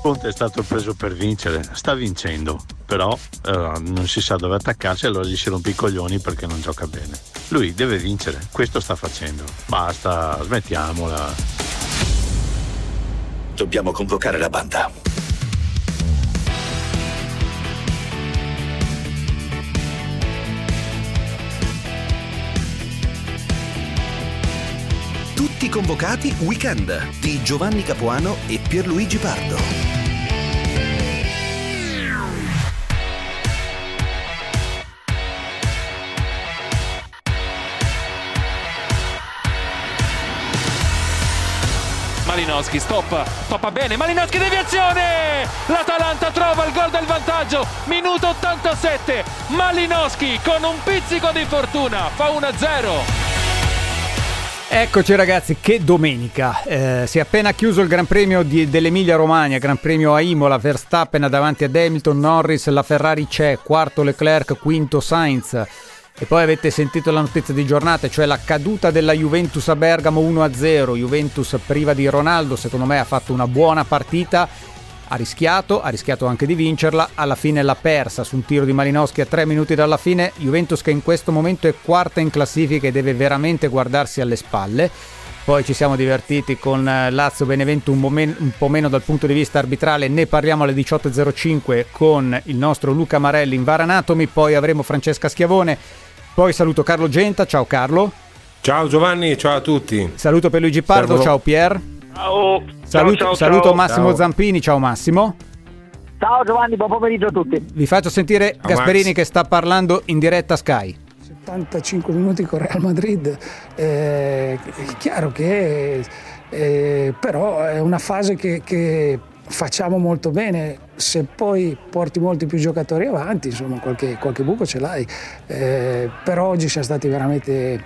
Conte è stato preso per vincere, sta vincendo, però eh, non si sa dove attaccarsi, allora gli si rompe i coglioni perché non gioca bene. Lui deve vincere, questo sta facendo. Basta, smettiamola. Dobbiamo convocare la banda. Tutti convocati weekend di Giovanni Capuano e Pierluigi Pardo. Malinowski stoppa, stoppa bene, Malinowski deviazione! L'Atalanta trova il gol del vantaggio, minuto 87, Malinowski con un pizzico di fortuna fa 1-0. Eccoci ragazzi, che domenica! Eh, si è appena chiuso il Gran Premio di, dell'Emilia Romagna, Gran Premio a Imola, Verstappen davanti ad Hamilton, Norris, la Ferrari c'è, quarto Leclerc, quinto Sainz. E poi avete sentito la notizia di giornata, cioè la caduta della Juventus a Bergamo 1-0, Juventus priva di Ronaldo, secondo me ha fatto una buona partita ha rischiato, ha rischiato anche di vincerla, alla fine l'ha persa su un tiro di Malinowski a tre minuti dalla fine, Juventus che in questo momento è quarta in classifica e deve veramente guardarsi alle spalle. Poi ci siamo divertiti con eh, Lazio Benevento un, momen- un po' meno dal punto di vista arbitrale, ne parliamo alle 18.05 con il nostro Luca Marelli in VAR Anatomy, poi avremo Francesca Schiavone, poi saluto Carlo Genta, ciao Carlo. Ciao Giovanni, ciao a tutti. Saluto per Luigi Pardo, Servo. ciao Pier. Ciao. Saluto, ciao, ciao, saluto ciao. Massimo Ciao. Zampini, ciao Massimo. Ciao Giovanni, buon pomeriggio a tutti. Vi faccio sentire Ciao, Gasperini Max. che sta parlando in diretta Sky. 75 minuti con Real Madrid, eh, è chiaro che eh, però è una fase che, che facciamo molto bene, se poi porti molti più giocatori avanti, insomma qualche, qualche buco ce l'hai, Eh, però oggi siamo stati veramente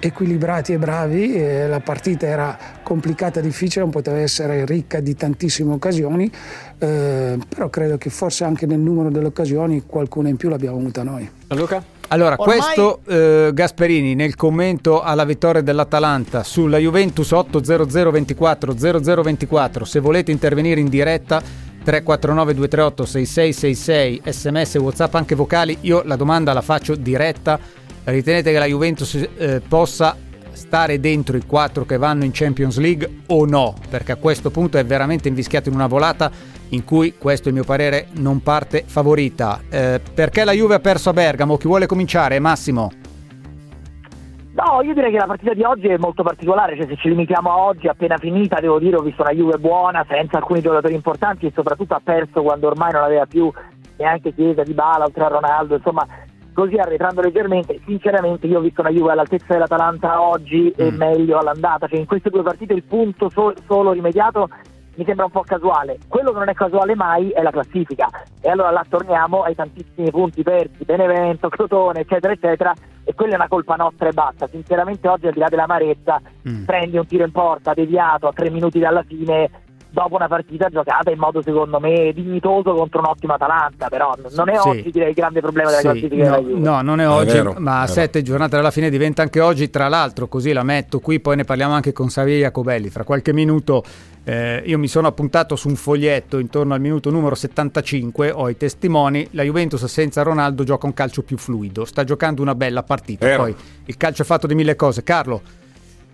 equilibrati e bravi, eh, la partita era complicata, difficile, non poteva essere ricca di tantissime occasioni, eh, però credo che forse anche nel numero delle occasioni qualcuna in più l'abbiamo avuta noi. Luca? Allora, Ormai- questo eh, Gasperini nel commento alla vittoria dell'Atalanta sulla Juventus 80024 0024, se volete intervenire in diretta 349 238 6666 sms whatsapp anche vocali io la domanda la faccio diretta. Ritenete che la Juventus eh, possa stare dentro i quattro che vanno in Champions League o no? Perché a questo punto è veramente invischiato in una volata in cui questo è il mio parere non parte favorita. Eh, perché la Juve ha perso a Bergamo? Chi vuole cominciare? Massimo? No, io direi che la partita di oggi è molto particolare, cioè se ci limitiamo a oggi, appena finita, devo dire, ho visto una Juve buona, senza alcuni giocatori importanti e soprattutto ha perso quando ormai non aveva più neanche Chiesa, Di Bala, oltre a Ronaldo, insomma, così arretrando leggermente, sinceramente io ho visto una Juve all'altezza dell'Atalanta oggi e Mm. meglio all'andata, cioè in queste due partite il punto so- solo rimediato mi sembra un po' casuale. Quello che non è casuale mai è la classifica. E allora là torniamo ai tantissimi punti persi, Benevento, Crotone, eccetera, eccetera. E quella è una colpa nostra e basta. Sinceramente oggi al di là dell'amarezza Mm. prendi un tiro in porta deviato a tre minuti dalla fine dopo una partita giocata in modo secondo me dignitoso contro un'ottima Atalanta. Però non è Sì. oggi direi il grande problema della Sì, classifica della no, Juve. no, non è è oggi, vero, ma a sette giornate dalla fine diventa anche oggi. Tra l'altro, così la metto qui, poi ne parliamo anche con Xavier Jacobelli. Fra qualche minuto eh, io mi sono appuntato su un foglietto intorno al minuto numero 75, ho i testimoni. La Juventus senza Ronaldo gioca un calcio più fluido, sta giocando una bella partita. Vero. Poi il calcio è fatto di mille cose. Carlo,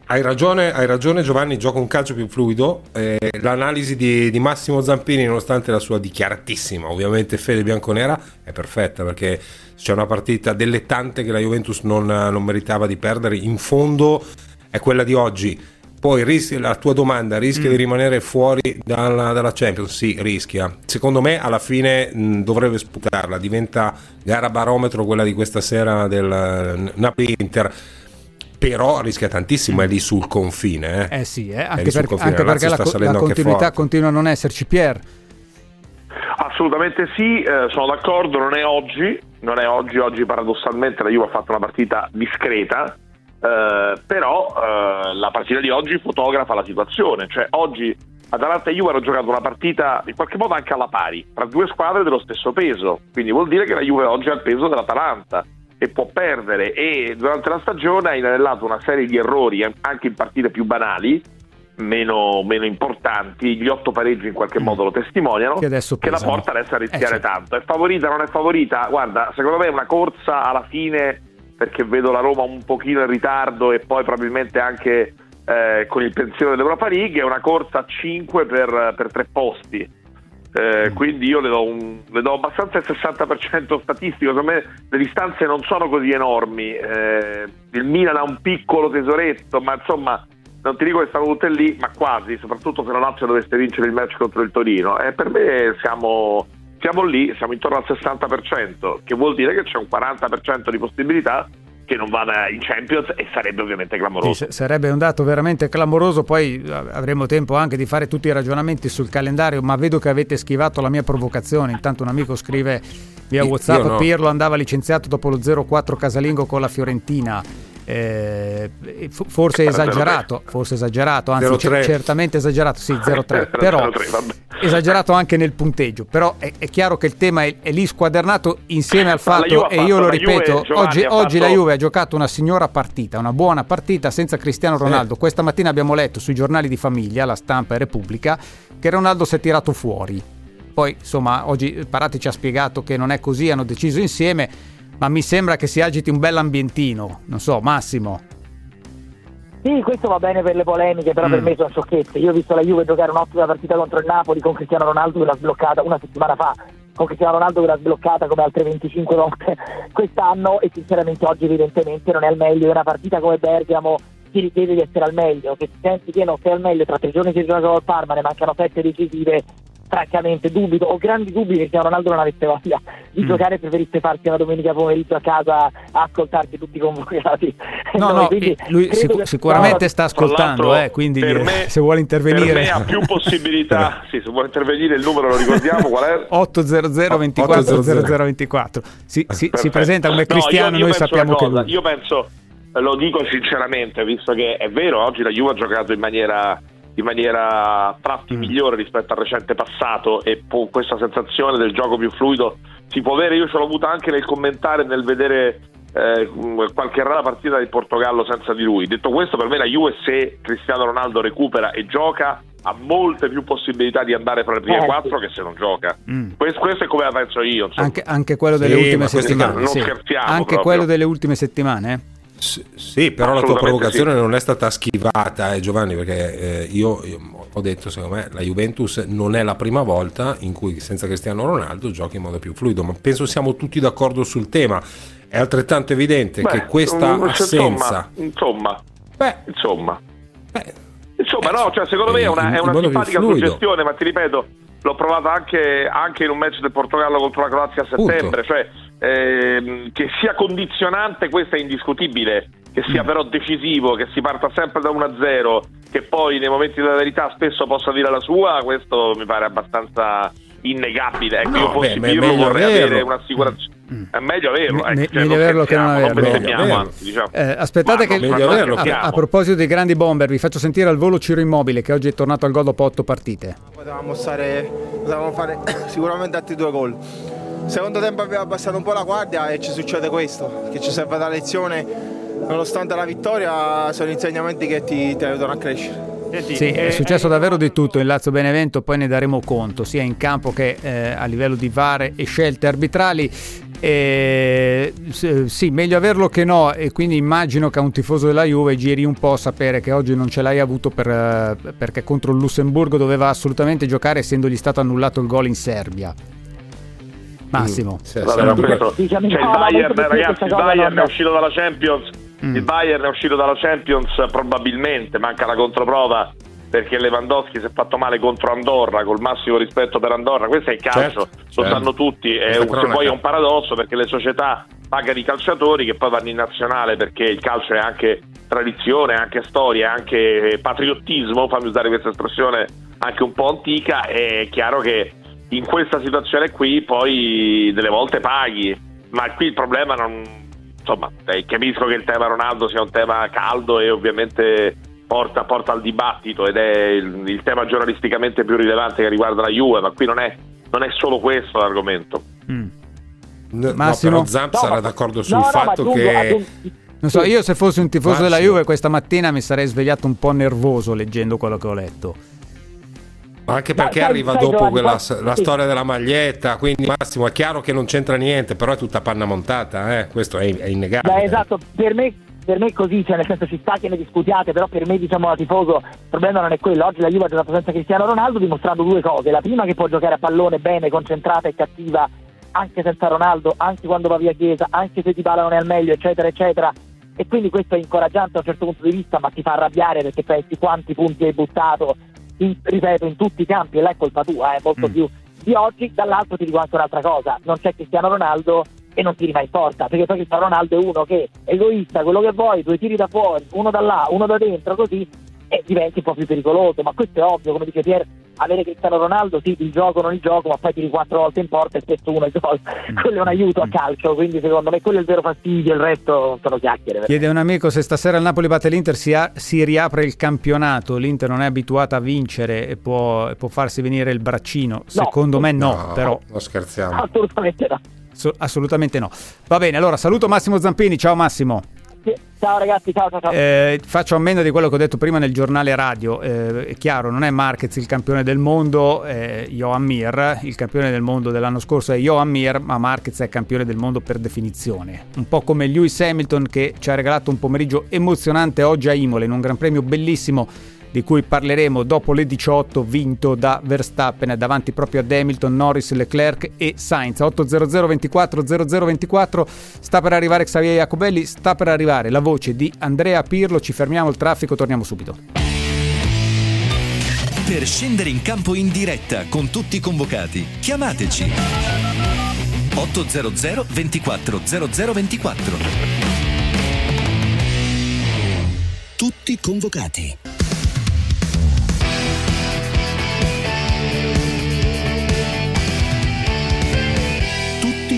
Hai ragione, hai ragione Giovanni, gioca un calcio più fluido. Eh, l'analisi di, di Massimo Zampini, nonostante la sua dichiaratissima, ovviamente fede bianconera, è perfetta perché c'è una partita delle tante che la Juventus non, non meritava di perdere. In fondo è quella di oggi. Poi rischi- la tua domanda, rischia di rimanere fuori dalla, dalla Champions? Sì, rischia. Secondo me alla fine mh, dovrebbe sputarla, diventa gara barometro quella di questa sera del eh, Napoli-Inter. Però rischia tantissimo, è lì sul confine. Eh. eh sì, eh, È anche, perché, confine, anche la perché la, sta co- la continuità continua a non esserci. Pier, Assolutamente sì, eh, sono d'accordo, non è oggi, non è oggi, oggi paradossalmente la Juve ha fatto una partita discreta, eh, però eh, la partita di oggi fotografa la situazione, cioè oggi Atalanta e Juve hanno giocato una partita in qualche modo anche alla pari, tra due squadre dello stesso peso, quindi vuol dire che la Juve oggi ha il peso dell'Atalanta e può perdere e durante la stagione ha inanellato una serie di errori eh, anche in partite più banali meno, meno importanti, gli otto pareggi in qualche Mm. modo lo testimoniano, Che adesso che la porta adesso a rischiare Eh, tanto. È favorita, non è favorita? Guarda, secondo me è una corsa alla fine perché vedo la Roma un pochino in ritardo e poi probabilmente anche eh, con il pensiero dell'Europa League, è una corsa a 5 per, per tre posti. Eh, quindi io le do, un- le do abbastanza il 60% statistico, secondo me le distanze non sono così enormi, Eh, il Milan ha un piccolo tesoretto, ma insomma non ti dico che stanno tutte lì, ma quasi, soprattutto se la Lazio dovesse vincere il match contro il Torino. E per me siamo, siamo lì, siamo intorno al 60%, che vuol dire che c'è un 40% di possibilità che non vada in Champions e sarebbe ovviamente Sì, clamoroso. s- sarebbe un dato veramente clamoroso, poi eh, avremo tempo anche di fare tutti i ragionamenti sul calendario, ma vedo che avete schivato la mia provocazione. Intanto un amico scrive via WhatsApp: no. Pirlo andava licenziato dopo lo 0-4 casalingo con la Fiorentina. Eh, forse esagerato, forse esagerato, anzi 0-3. cer- certamente esagerato, sì 0-3, però 0-3, vabbè. esagerato anche nel punteggio, però è, è chiaro che il tema è, è lì squadernato insieme al Juve fatto, e io lo Juve, ripeto, Giovanni, oggi, oggi la Juve ha giocato una signora partita, una buona partita senza Cristiano Ronaldo. Questa mattina abbiamo letto sui giornali di famiglia, la stampa e Repubblica, che Ronaldo si è tirato fuori. Poi, insomma, oggi Parati ci ha spiegato che non è così, hanno deciso insieme, ma mi sembra che si agiti un bel ambientino. Non so, Massimo. Sì, questo va bene per le polemiche, però per Mm. me sono sciocchezze. Io ho visto la Juve giocare un'ottima partita contro il Napoli con Cristiano Ronaldo che l'ha sbloccata una settimana fa, con Cristiano Ronaldo che l'ha sbloccata come altre 25 volte quest'anno e sinceramente oggi evidentemente non è al meglio. È una partita come Bergamo si richiede di essere al meglio, che ti senti che non sei al meglio, tra tre giorni si gioca col Parma, ne mancano sette decisive. Francamente dubito, ho grandi dubbi che Cristiano Ronaldo non avesse voglia di Mm. giocare e preferisse farsi una domenica pomeriggio a casa a ascoltarsi tutti convocati. No, no, quindi eh, lui sicu- che- sicuramente no, sta ascoltando, eh, quindi per me- se vuole intervenire... Per me ha più possibilità, sì, se vuole intervenire il numero lo ricordiamo qual è? 800 24 0024 si, si- si Perfetto. presenta come No, cristiano, io- io noi sappiamo che lui. Io penso, lo dico sinceramente, visto che è vero, oggi la Juve ha giocato in maniera, in maniera a tratti Mm. migliore rispetto al recente passato e può- questa sensazione del gioco più fluido si può avere. Io ce l'ho avuta anche nel commentare e nel vedere eh, qualche rara partita del Portogallo senza di lui. Detto questo, per me la Juve, se Cristiano Ronaldo recupera e gioca, ha molte più possibilità di andare fra le prime Eh, quattro che se non gioca. Mm. Questo, questo è come la penso io. Anche, anche quello delle Sì, ultime settimane. non sì. scherziamo Anche proprio. quello delle ultime settimane. S- Sì, però la tua provocazione sì. non è stata schivata, eh, Giovanni, perché eh, io, io ho detto, secondo me, la Juventus non è la prima volta in cui senza Cristiano Ronaldo gioca in modo più fluido, ma penso siamo tutti d'accordo sul tema. È altrettanto evidente Beh, che questa mm, assenza... Insomma, insomma, Beh, insomma. beh, Insomma, Eh, no, cioè, secondo me è una, è una simpatica suggestione, ma ti ripeto, l'ho provata anche, anche in un match del Portogallo contro la Croazia a Punto. settembre, cioè ehm, che sia condizionante questo è indiscutibile, che sia Mm. però decisivo, che si parta sempre da 1-0, che poi nei momenti della verità spesso possa dire la sua, questo mi pare abbastanza innegabile. Ecco, No, io fossi beh, Pirlo vorrei averlo. avere un'assicurazione. È meglio averlo, Me- ecco, me- cioè, meglio non averlo che non averlo. bestemmiamo, Meglio anzi, diciamo. Eh, aspettate Ma che non- non averlo che- a, a proposito dei grandi bomber, vi faccio sentire al volo Ciro Immobile che oggi è tornato al gol dopo otto partite. Potevamo stare, potevamo fare sicuramente altri due gol. Secondo tempo abbiamo abbassato un po' la guardia e ci succede questo, che ci serve da lezione, nonostante la vittoria, sono insegnamenti che ti, ti aiutano a crescere. Sì, è successo davvero di tutto in Lazio Benevento, poi ne daremo conto, sia in campo che eh, a livello di VAR e scelte arbitrali. E, s- sì, meglio averlo che no, e quindi immagino che a un tifoso della Juve giri un po' sapere che oggi non ce l'hai avuto per, eh, perché contro il Lussemburgo doveva assolutamente giocare essendogli stato annullato il gol in Serbia. Massimo. sì, Vabbè, questo- Diciamo, cioè, il no, no, Bayern, ragazzi, il non- è uscito dalla Champions. Mm. Il Bayern è uscito dalla Champions probabilmente, manca la controprova perché Lewandowski si è fatto male contro Andorra, col massimo rispetto per Andorra. Questo è il calcio, Certo, lo certo. sanno tutti. È un, poi è un paradosso perché le società pagano i calciatori che poi vanno in nazionale perché il calcio è anche tradizione, anche storia, anche patriottismo, fammi usare questa espressione anche un po' antica. È chiaro che in questa situazione qui poi delle volte paghi, ma qui il problema non insomma, eh, capisco che il tema Ronaldo sia un tema caldo e ovviamente porta, porta al dibattito ed è il, il tema giornalisticamente più rilevante che riguarda la Juve, ma qui non è, non è solo questo l'argomento. Mm. No, Massimo? però Zamp No, sarà ma- d'accordo sul no, no, fatto aggiungo- che... aggiungo- Non so, io se fossi un tifoso Massimo. della Juve questa mattina mi sarei svegliato un po' nervoso leggendo quello che ho letto. Ma anche perché sai- arriva dopo quella, la sì. storia della maglietta, quindi Massimo è chiaro che non c'entra niente, però è tutta panna montata, eh? questo è, è innegabile. Beh, esatto, per me, per me è così, cioè nel senso ci sta che ne discutiate, però per me diciamo da tifoso il problema non è quello. Oggi la Juve ha giocato senza Cristiano Ronaldo dimostrando due cose. La prima che può giocare a pallone bene, concentrata e cattiva anche senza Ronaldo, anche quando va via Chiesa, anche se ti non è al meglio, eccetera, eccetera. E quindi questo è incoraggiante da un certo punto di vista, ma ti fa arrabbiare perché pensi quanti punti hai buttato, in- ripeto, in tutti i campi, e là è colpa tua, è molto Mm. più di oggi. Dall'altro ti dico anche un'altra cosa, non c'è Cristiano Ronaldo e non tiri mai in porta, perché poi Cristiano Ronaldo è uno che è egoista, quello che vuoi, due tiri da fuori, uno da là, uno da dentro, così, e diventi un po' più pericoloso, ma questo è ovvio, come dice Pier, avere Cristiano Ronaldo, sì, il gioco non il gioco, ma poi tiri quattro volte in porta e spesso uno è gol, quello è un aiuto a calcio, quindi secondo me quello è il vero fastidio, il resto sono chiacchiere. Chiede un amico se stasera il Napoli batte l'Inter si, a- si riapre il campionato, l'Inter non è abituata a vincere e può, può farsi venire il braccino. Secondo me no, però Non scherziamo. Assolutamente no. so- assolutamente no. Va bene, allora saluto Massimo Zampini, ciao Massimo. Ciao ragazzi, ciao ciao ciao. Eh, faccio ammenda di quello che ho detto prima nel giornale radio. Eh, è chiaro, non è Marquez il campione del mondo, è Johan Mir. Il campione del mondo dell'anno scorso è Johan Mir, ma Marquez è campione del mondo per definizione. Un po' come Lewis Hamilton che ci ha regalato un pomeriggio emozionante oggi a Imola in un gran premio bellissimo di cui parleremo dopo le 18, vinto da Verstappen davanti proprio ad Hamilton, Norris, Leclerc e Sainz. 800 24 0024 sta per arrivare Xavier Jacobelli, sta per arrivare la voce di Andrea Pirlo, ci fermiamo il traffico, torniamo subito. Per scendere in campo in diretta con tutti i convocati, chiamateci 800 24 0024. Tutti convocati.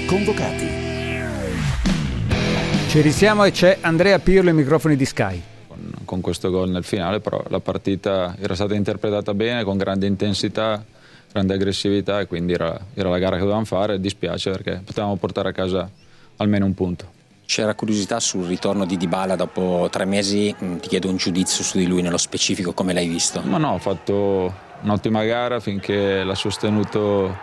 Convocati. Ci risiamo e c'è Andrea Pirlo ai microfoni di Sky. con questo gol nel finale, però la partita era stata interpretata bene, con grande intensità, grande aggressività e quindi era, era la gara che dovevamo fare. Dispiace perché potevamo portare a casa almeno un punto. C'era curiosità sul ritorno di Dybala dopo tre mesi, Mm, ti chiedo un giudizio su di lui nello specifico, come l'hai visto? Ma no, ho fatto un'ottima gara finché l'ha sostenuto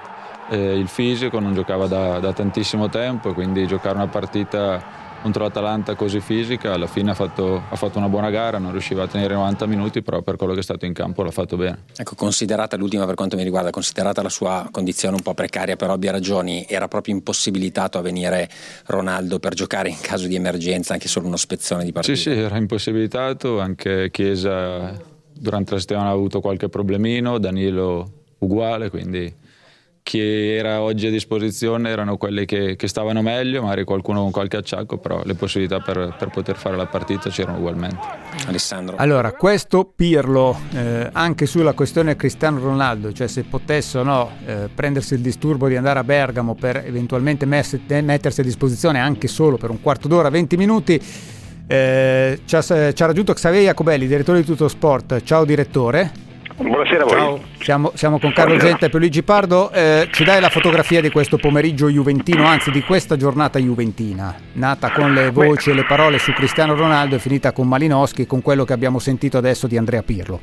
eh, il fisico, non giocava da, da tantissimo tempo e quindi giocare una partita contro l'Atalanta così fisica, alla fine ha fatto, ha fatto una buona gara, non riusciva a tenere 90 minuti, però per quello che è stato in campo l'ha fatto bene. Ecco, considerata l'ultima per quanto mi riguarda, considerata la sua condizione un po' precaria per ovvie ragioni, era proprio impossibilitato a venire Ronaldo per giocare in caso di emergenza, anche solo uno spezzone di partita. Sì, sì, era impossibilitato, anche Chiesa durante la settimana ha avuto qualche problemino, Danilo uguale, quindi chi era oggi a disposizione erano quelli che, che stavano meglio, magari qualcuno con qualche acciacco, però le possibilità per, per poter fare la partita c'erano ugualmente. Alessandro. Allora, questo Pirlo, eh, anche sulla questione Cristiano Ronaldo, cioè se potesse o no eh, prendersi il disturbo di andare a Bergamo per eventualmente mess- mettersi a disposizione anche solo per un quarto d'ora, 20 minuti, eh, ci, ha, ci ha raggiunto Xavier Jacobelli, direttore di Tutto Sport. Ciao direttore. Buonasera a voi. Ciao. Siamo, siamo con Carlo Gente e Pierluigi Pardo. Eh, ci dai la fotografia di questo pomeriggio juventino, anzi di questa giornata juventina, nata con le voci e le parole su Cristiano Ronaldo e finita con Malinowski e con quello che abbiamo sentito adesso di Andrea Pirlo.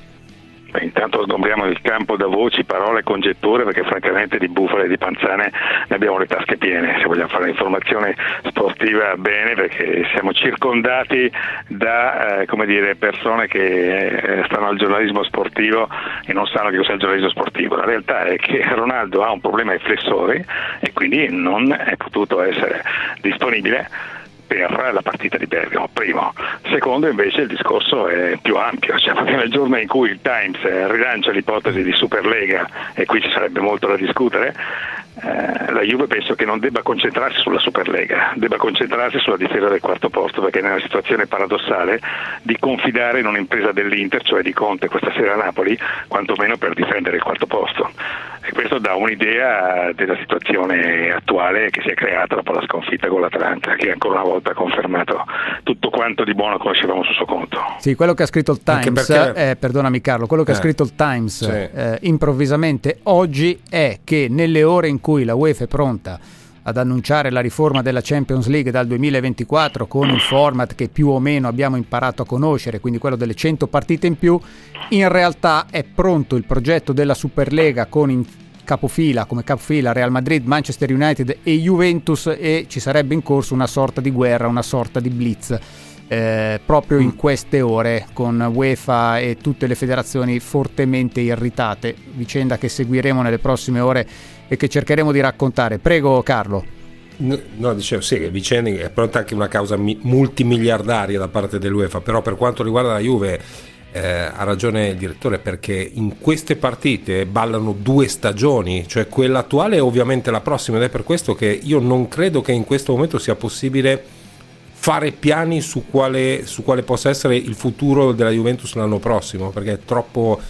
Beh, intanto sgombriamo il campo da voci, parole e congetture perché francamente di bufale e di panzane ne abbiamo le tasche piene, se vogliamo fare un'informazione sportiva bene perché siamo circondati da eh, dire, persone che eh, stanno al giornalismo sportivo e non sanno che cos'è il giornalismo sportivo. La realtà è che Ronaldo ha un problema ai flessori e quindi non è potuto essere disponibile per la partita di Bergamo, primo. Secondo invece il discorso è più ampio, cioè proprio nel giorno in cui il Times rilancia l'ipotesi di Superlega e qui ci sarebbe molto da discutere, eh, la Juve penso che non debba concentrarsi sulla Superlega, debba concentrarsi sulla difesa del quarto posto perché è nella situazione paradossale di confidare in un'impresa dell'Inter, cioè di Conte questa sera a Napoli, quantomeno per difendere il quarto posto. E questo dà un'idea della situazione attuale che si è creata dopo la sconfitta con l'Atalanta, che ancora una volta ha confermato tutto quanto di buono conoscevamo sul suo conto. Sì, quello che ha scritto il Times, perché- eh, perdonami Carlo, quello che ha Eh, scritto il Times sì. eh, improvvisamente oggi è che nelle ore in cui la UEFA è pronta ad annunciare la riforma della Champions League dal 2024 con il format che più o meno abbiamo imparato a conoscere, quindi quello delle 100 partite in più, in realtà è pronto il progetto della Superlega con in capofila, come capofila Real Madrid, Manchester United e Juventus e ci sarebbe in corso una sorta di guerra, una sorta di blitz. Eh, proprio in queste ore con UEFA e tutte le federazioni fortemente irritate, vicenda che seguiremo nelle prossime ore e che cercheremo di raccontare. Prego Carlo. No, no, dicevo sì, vicenda è pronta anche una causa mi- multimiliardaria da parte dell'UEFA, però per quanto riguarda la Juve eh, ha ragione il direttore perché in queste partite ballano due stagioni, cioè quella attuale e ovviamente la prossima ed è per questo che io non credo che in questo momento sia possibile fare piani su quale, su quale possa essere il futuro della Juventus l'anno prossimo, perché è troppo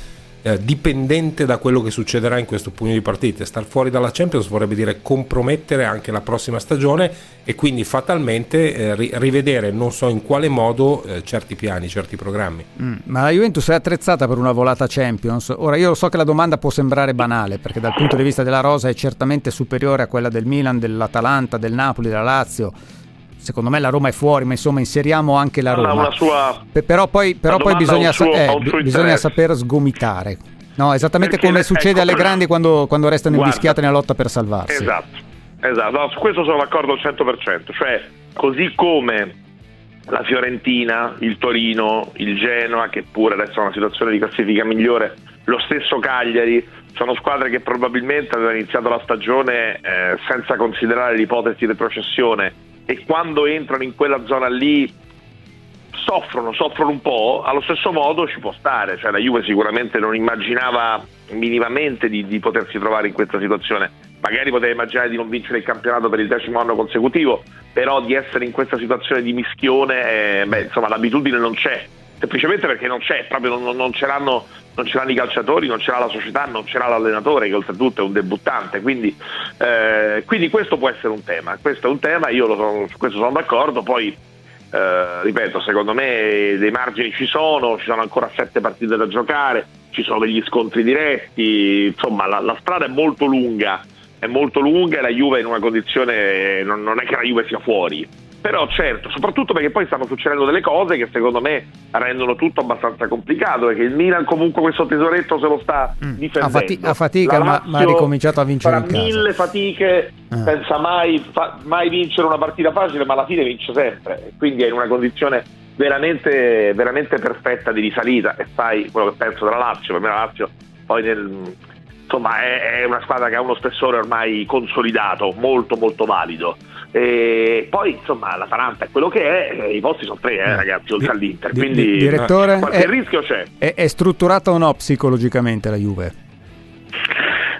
eh, dipendente da quello che succederà in questo pugno di partite. Star fuori dalla Champions vorrebbe dire compromettere anche la prossima stagione e quindi fatalmente eh, ri- rivedere, non so in quale modo, eh, certi piani, certi programmi. Mm, ma la Juventus è attrezzata per una volata Champions? Ora io so che la domanda può sembrare banale, perché dal punto di vista della rosa è certamente superiore a quella del Milan, dell'Atalanta, del Napoli, della Lazio secondo me la Roma è fuori, ma insomma inseriamo anche la Roma. Sua, però poi, però poi bisogna, suo, eh, bisogna saper sgomitare. No, esattamente Perché, come succede ecco, alle grandi quando, quando restano Guarda, invischiate nella lotta per salvarsi. Esatto, esatto. No, su questo sono d'accordo al 100%. Cioè, così come la Fiorentina, il Torino, il Genoa, che pure adesso ha una situazione di classifica migliore, lo stesso Cagliari, sono squadre che probabilmente avevano iniziato la stagione eh, senza considerare l'ipotesi di retrocessione e quando entrano in quella zona lì soffrono, soffrono un po', allo stesso modo ci può stare, cioè la Juve sicuramente non immaginava minimamente di, di potersi trovare in questa situazione, magari poteva immaginare di non vincere il campionato per il decimo anno consecutivo, però di essere in questa situazione di mischione, eh, beh, insomma l'abitudine non c'è, semplicemente perché non c'è, proprio non, non, ce l'hanno, non, ce l'hanno, i calciatori, non ce l'ha la società, non ce l'ha l'allenatore che oltretutto è un debuttante, quindi, eh, quindi questo può essere un tema, questo è un tema, io sono, su questo sono d'accordo, poi eh, ripeto, secondo me dei margini ci sono, ci sono ancora sette partite da giocare, ci sono degli scontri diretti, insomma la, la strada è molto lunga, è molto lunga e la Juve è in una condizione, non, non è che la Juve sia fuori, però certo, soprattutto perché poi stanno succedendo delle cose che secondo me rendono tutto abbastanza complicato, perché il Milan comunque questo tesoretto se lo sta mm. difendendo. A, fati- a fatica, ma, ma, ha ricominciato a vincere in casa. mille fatiche, mm. pensa mai, fa- mai vincere una partita facile, ma alla fine vince sempre, quindi è in una condizione veramente, veramente perfetta di risalita e sai quello che penso della Lazio, per me la Lazio poi nel, insomma è, è, una squadra che ha uno spessore ormai consolidato, molto molto valido. E poi insomma l'Atalanta è quello che è, i posti sono tre eh, ragazzi, oltre all'Inter, quindi direttore, qualche è, rischio c'è. È, è strutturata o no psicologicamente la Juve?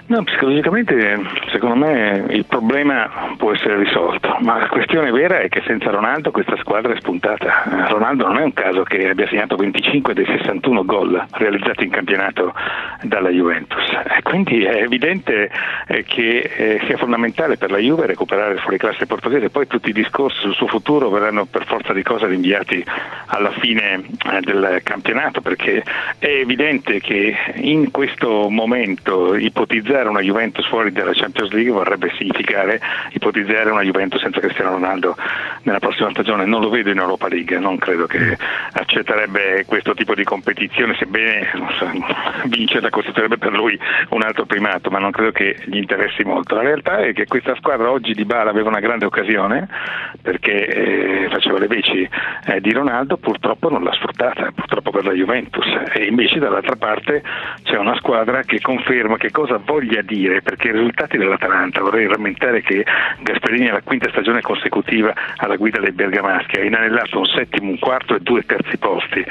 No, psicologicamente secondo me il problema può essere risolto, ma la questione vera è che senza Ronaldo questa squadra è spuntata. Ronaldo non è un caso che abbia segnato 25 dei 61 gol realizzati in campionato dalla Juventus. Quindi è evidente eh, che eh, sia fondamentale per la Juve recuperare il fuoriclasse portoghese, poi tutti i discorsi sul suo futuro verranno per forza di cosa rinviati alla fine eh, del campionato, perché è evidente che in questo momento ipotizzare ipotizzare una Juventus fuori dalla Champions League vorrebbe significare ipotizzare una Juventus senza Cristiano Ronaldo nella prossima stagione. Non lo vedo in Europa League, non credo che accetterebbe questo tipo di competizione, sebbene so, vincere costituirebbe per lui un altro primato, ma non credo che gli interessi molto. La realtà è che questa squadra oggi di Bala aveva una grande occasione perché eh, faceva le veci eh, di Ronaldo, purtroppo non l'ha sfruttata, purtroppo per la Juventus e invece dall'altra parte c'è una squadra che conferma che cosa voglia voglia dire, perché i risultati dell'Atalanta, vorrei rammentare che Gasperini è la quinta stagione consecutiva alla guida dei Bergamaschi, ha inanellato un settimo, un quarto e due terzi posti,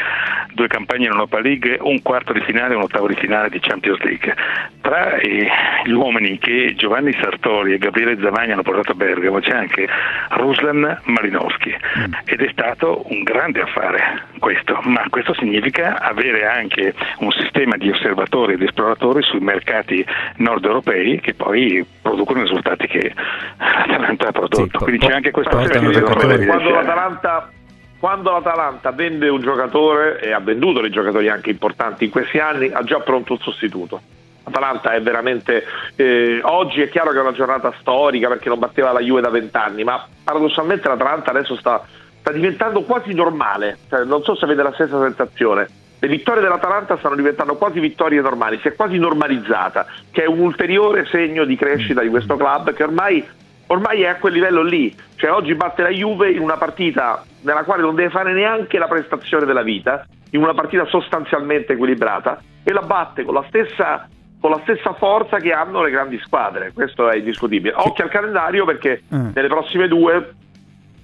due campagne in Europa League, un quarto di finale e un ottavo di finale di Champions League. Tra eh, gli uomini che Giovanni Sartori e Gabriele Zavagni hanno portato a Bergamo c'è anche Ruslan Malinowski mm. ed è stato un grande affare questo, ma questo significa avere anche un sistema di osservatori ed esploratori sui mercati nord europei che poi producono i risultati che l'Atalanta ha prodotto. Sì, Quindi c'è anche questo aspetto. Quando l'Atalanta, quando l'Atalanta vende un giocatore e ha venduto dei giocatori anche importanti in questi anni, ha già pronto un sostituto. L'Atalanta è veramente eh, oggi è chiaro che è una giornata storica perché non batteva la Juve da vent'anni, ma paradossalmente l'Atalanta adesso sta, sta diventando quasi normale. Cioè, non so se avete la stessa sensazione. Le vittorie dell'Atalanta stanno diventando quasi vittorie normali, si è quasi normalizzata, che è un ulteriore segno di crescita di questo club che ormai, ormai è a quel livello lì. Cioè oggi batte la Juve in una partita nella quale non deve fare neanche la prestazione della vita, in una partita sostanzialmente equilibrata, e la batte con la stessa con la stessa forza che hanno le grandi squadre, questo è indiscutibile. Occhio al calendario perché Mm. nelle prossime due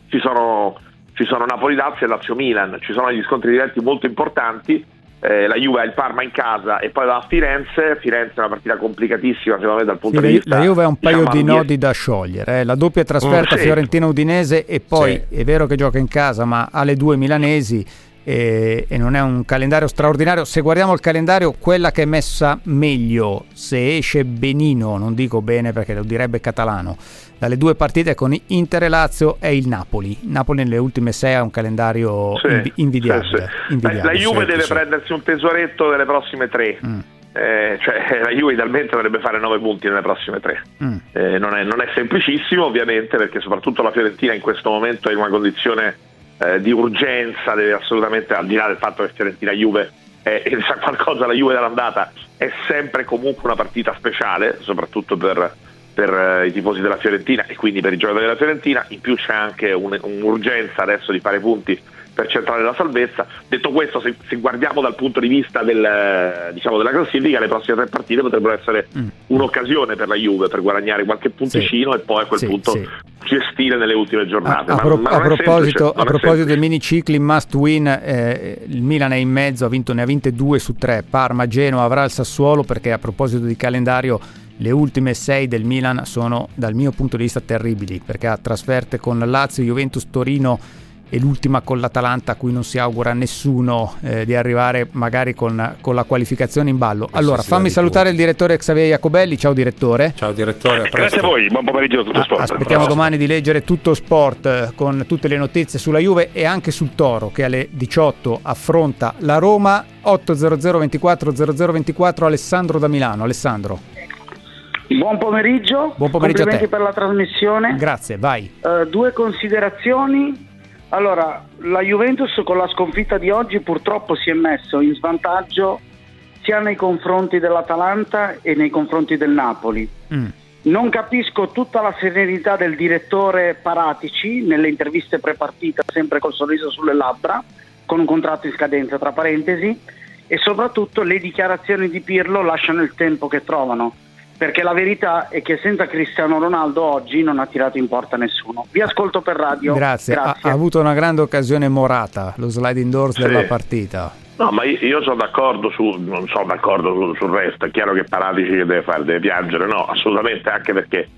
ci sono, ci sono Napoli-Lazio e Lazio-Milan, ci sono degli scontri diretti molto importanti, eh, la Juve ha il Parma in casa e poi va a Firenze, Firenze è una partita complicatissima secondo me dal punto Sì, di vista la Juve ha un paio diciamo, di nodi da sciogliere. eh. La doppia trasferta Mm, sì. Fiorentina-Udinese e poi Sì. è vero che gioca in casa, ma ha le due milanesi e, e non è un calendario straordinario. Se guardiamo il calendario, quella che è messa meglio, se esce benino, non dico bene perché lo direbbe catalano, dalle due partite con Inter e Lazio è il Napoli. Napoli nelle ultime sei ha un calendario Sì, invi- invidiabile. sì, sì. La, la Juve deve prendersi un tesoretto nelle prossime tre. Mm. Eh, cioè, la Juve idealmente dovrebbe fare 9 punti nelle prossime tre. Mm. Eh, non, è, non è semplicissimo ovviamente perché soprattutto la Fiorentina in questo momento è in una condizione eh, di urgenza, deve assolutamente, al di là del fatto che Fiorentina Juve eh, e sa qualcosa la Juve dall'andata, è sempre comunque una partita speciale, soprattutto per, per, eh, i tifosi della Fiorentina e quindi per i giocatori della Fiorentina, in più c'è anche un- un'urgenza adesso di fare punti per centrare la salvezza. Detto questo, se, se guardiamo dal punto di vista del, eh, diciamo, della classifica, le prossime tre partite potrebbero essere Mm. un'occasione per la Juve per guadagnare qualche punticino e poi a quel Sì, punto sì. gestire nelle ultime giornate. A, Ma- pro- a proposito, a proposito dei semplice. mini cicli must win, eh, il Milan è in mezzo, ha vinto, ne ha vinte due su tre. Parma, Genoa avrà il Sassuolo perché a proposito di calendario le ultime sei del Milan sono dal mio punto di vista terribili perché ha trasferte con Lazio, Juventus, Torino e l'ultima con l'Atalanta a cui non si augura nessuno eh, di arrivare magari con, con la qualificazione in ballo. Allora fammi salutare il direttore Xavier Jacobelli, ciao direttore. Ciao direttore, a Grazie a voi, buon pomeriggio a tutto sport. Aspettiamo domani di leggere tutto sport eh, con tutte le notizie sulla Juve e anche sul Toro che alle 18 affronta la Roma 800 24 0024 Alessandro da Milano. Alessandro, Buon pomeriggio, Buon pomeriggio a te. per la trasmissione. grazie, vai. Eh, due considerazioni. Allora, la Juventus con la sconfitta di oggi purtroppo si è messo in svantaggio sia nei confronti dell'Atalanta e nei confronti del Napoli. Mm. Non capisco tutta la serenità del direttore Paratici nelle interviste prepartita, sempre col sorriso sulle labbra, con un contratto in scadenza tra parentesi, e soprattutto le dichiarazioni di Pirlo lasciano il tempo che trovano, perché la verità è che senza Cristiano Ronaldo oggi non ha tirato in porta nessuno. Vi ascolto per radio. Grazie. Ha, ha avuto una grande occasione Morata, lo sliding doors Sì. della partita. No, ma io, io sono d'accordo su, non sono d'accordo su- sul resto, è chiaro che Paratici che deve fare, deve piangere, no, assolutamente, anche perché,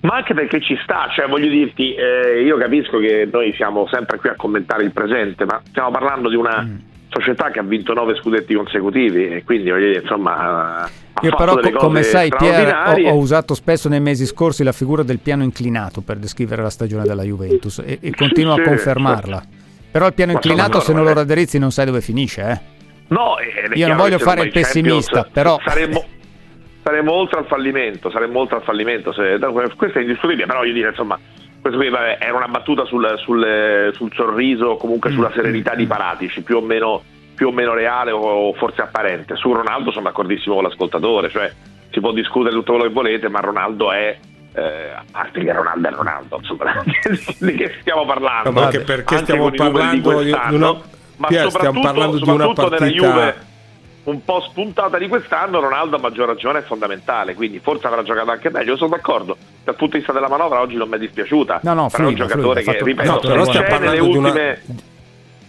ma anche perché ci sta, cioè voglio dirti, eh, io capisco che noi siamo sempre qui a commentare il presente, ma stiamo parlando di una Mm. Società che ha vinto nove scudetti consecutivi e quindi dire, insomma, Io però, come sai, Pier, ho, ho usato spesso nei mesi scorsi la figura del piano inclinato per descrivere la stagione della Juventus e, e continuo Sì, a confermarla. Però il piano Ma inclinato, se non lo raddrizzi, non sai dove finisce, eh. No, è Io non voglio fare il pessimista, Champions però- saremmo, saremmo oltre al fallimento, saremmo oltre al fallimento. se- questo è indiscutibile, però io dire, insomma, questo qui vabbè, era una battuta sul, sul- sul sorriso, comunque Mm, sulla serenità di Paratici, più o meno più o meno reale o forse apparente. Su Ronaldo sono d'accordissimo con l'ascoltatore, cioè si può discutere tutto quello che volete, ma Ronaldo è eh, a parte che Ronaldo è Ronaldo, insomma, di che stiamo parlando? No, ma anche perché Anche stiamo parlando di quest'anno, una- ma stiamo soprattutto, parlando di una soprattutto partita- Juve un po' spuntata di quest'anno, Ronaldo a maggior ragione è fondamentale, quindi forse avrà giocato anche meglio, sono d'accordo. Dal punto di vista della manovra oggi non mi è dispiaciuta. No, no, però è un giocatore fluida, che, fatto- ripeto, No, però stiamo parlando di una- ultime...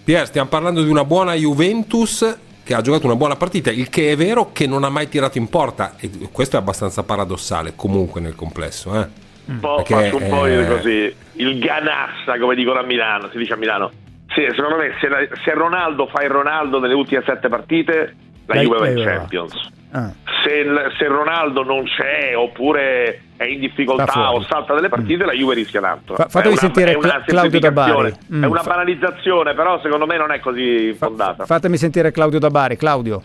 Pier, stiamo parlando di una buona Juventus che ha giocato una buona partita, il che è vero che non ha mai tirato in porta e questo è abbastanza paradossale comunque nel complesso, eh. un po', faccio un po' eh, così, il ganassa, come dicono a Milano, si dice a Milano. Sì, secondo me se, se Ronaldo fa il Ronaldo nelle ultime sette partite, la, Juve va in. Champions. Ah. Se, se Ronaldo non c'è oppure è in difficoltà o salta delle partite, la Juve rischia tanto. Fa- fatemi È una- sentire è una Cla- Claudio da Bari. semplificazione, Mm, è una fa- banalizzazione, però secondo me non è così fondata. Fatemi sentire Claudio da Bari. Claudio.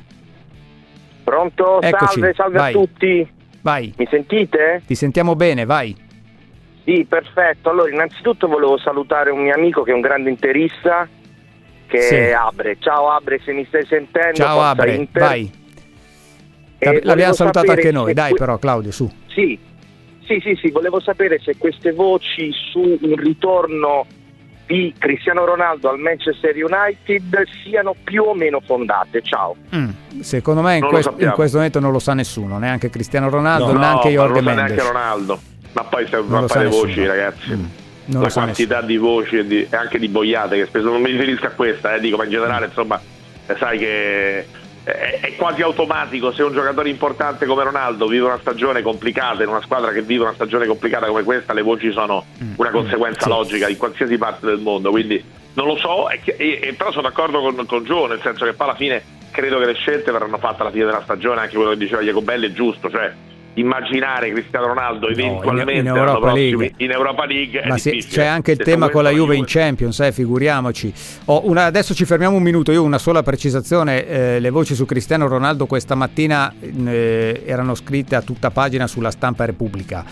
Pronto? Eccoci, Salve, salve vai. a tutti. Vai. Mi sentite? Ti sentiamo bene, vai. Sì, perfetto. Allora, innanzitutto volevo salutare un mio amico che è un grande interista, che Sì. è Abre. Ciao Abre, se mi stai sentendo. Ciao forza Abre, Inter. vai. E L'abbiamo salutato anche noi, dai que- però Claudio, su. Sì, sì, sì, sì, volevo sapere se queste voci su un ritorno di Cristiano Ronaldo al Manchester United siano più o meno fondate. Ciao. Mm, Secondo me in, quest- in questo momento non lo sa nessuno, neanche Cristiano Ronaldo, No, neanche ma Jorge non lo sa Mendes. neanche Ronaldo. Ma poi se ma sa le voci, ragazzi. Non la quantità di voci e, di- e anche di boiate che spesso non mi riferisco a questa, eh, dico, ma in generale, insomma, eh, sai che è, è quasi automatico se un giocatore importante come Ronaldo vive una stagione complicata in una squadra che vive una stagione complicata come questa, le voci sono una conseguenza Sì. logica in qualsiasi parte del mondo. Quindi non lo so, e e- e però sono d'accordo con, con Gio, nel senso che poi alla fine credo che le scelte verranno fatte alla fine della stagione, anche quello che diceva Jacobelli è giusto, cioè immaginare Cristiano Ronaldo eventualmente in l'anno Europa prossimo League. in Europa League Ma difficile. c'è anche il Detto tema con la Juve in Champions, eh, figuriamoci. Ho una- adesso ci fermiamo un minuto, io una sola precisazione, eh, le voci su Cristiano Ronaldo questa mattina eh, erano scritte a tutta pagina sulla stampa Repubblica.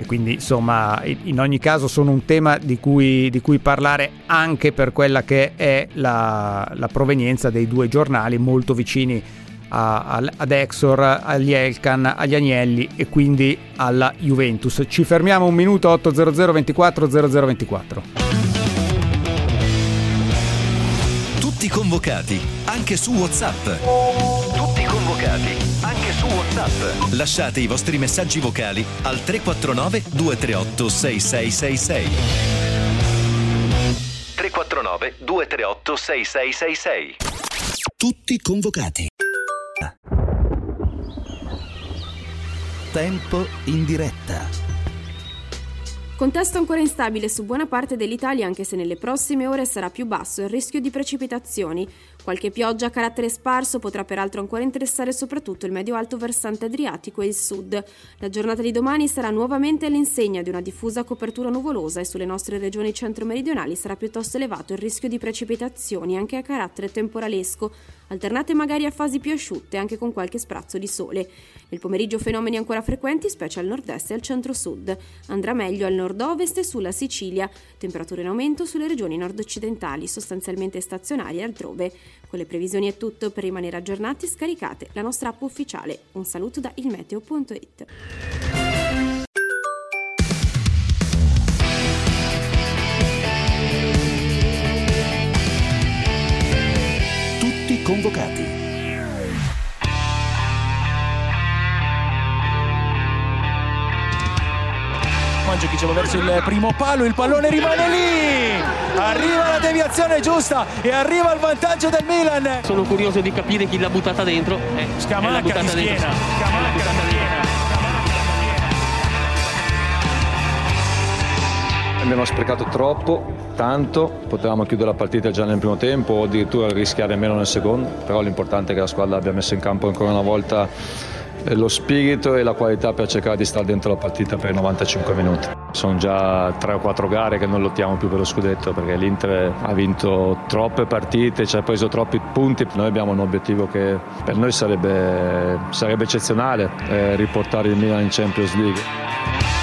E quindi insomma in in ogni caso sono un tema di cui, di cui parlare anche per quella che è la, la provenienza dei due giornali molto vicini a- al- ad Exor, agli Elkan, agli Agnelli e quindi alla Juventus. Ci fermiamo un minuto 800 24 0024. Tutti convocati, anche su WhatsApp. Tutti convocati, anche su WhatsApp. Lasciate i vostri messaggi vocali al 349 238 6666. 349 238 6666. Tutti convocati. Tempo in diretta. Contesto ancora instabile su buona parte dell'Italia anche se nelle prossime ore sarà più basso il rischio di precipitazioni. Qualche pioggia a carattere sparso potrà peraltro ancora interessare soprattutto il medio-alto versante adriatico e il sud. La giornata di domani sarà nuovamente all'insegna di una diffusa copertura nuvolosa e sulle nostre regioni centro-meridionali sarà piuttosto elevato il rischio di precipitazioni anche a carattere temporalesco, alternate magari a fasi più asciutte anche con qualche sprazzo di sole. Nel pomeriggio fenomeni ancora frequenti, specie al nord-est e al centro-sud. Andrà meglio al nord-ovest e sulla Sicilia. Temperature in aumento sulle regioni nord-occidentali, sostanzialmente stazionarie altrove. Con le previsioni è tutto, per rimanere aggiornati scaricate la nostra app ufficiale. Un saluto da ilmeteo.it. convocati. Mandzukic verso il primo palo, il pallone rimane lì! Arriva la deviazione giusta e arriva il vantaggio del Milan! Sono curioso di capire chi l'ha buttata dentro. Eh, Scamacca l'ha buttata di schiena, dentro. Scamacca di schiena. Abbiamo sprecato troppo, tanto, potevamo chiudere la partita già nel primo tempo o addirittura rischiare meno nel secondo, però l'importante è che la squadra abbia messo in campo ancora una volta eh, lo spirito e la qualità per cercare di stare dentro la partita per i 95 minuti. Sono già tre o quattro gare che non lottiamo più per lo scudetto perché l'Inter ha vinto troppe partite, ci ha preso troppi punti. Noi abbiamo un obiettivo che per noi sarebbe, sarebbe eccezionale, eh, riportare il Milan in Champions League.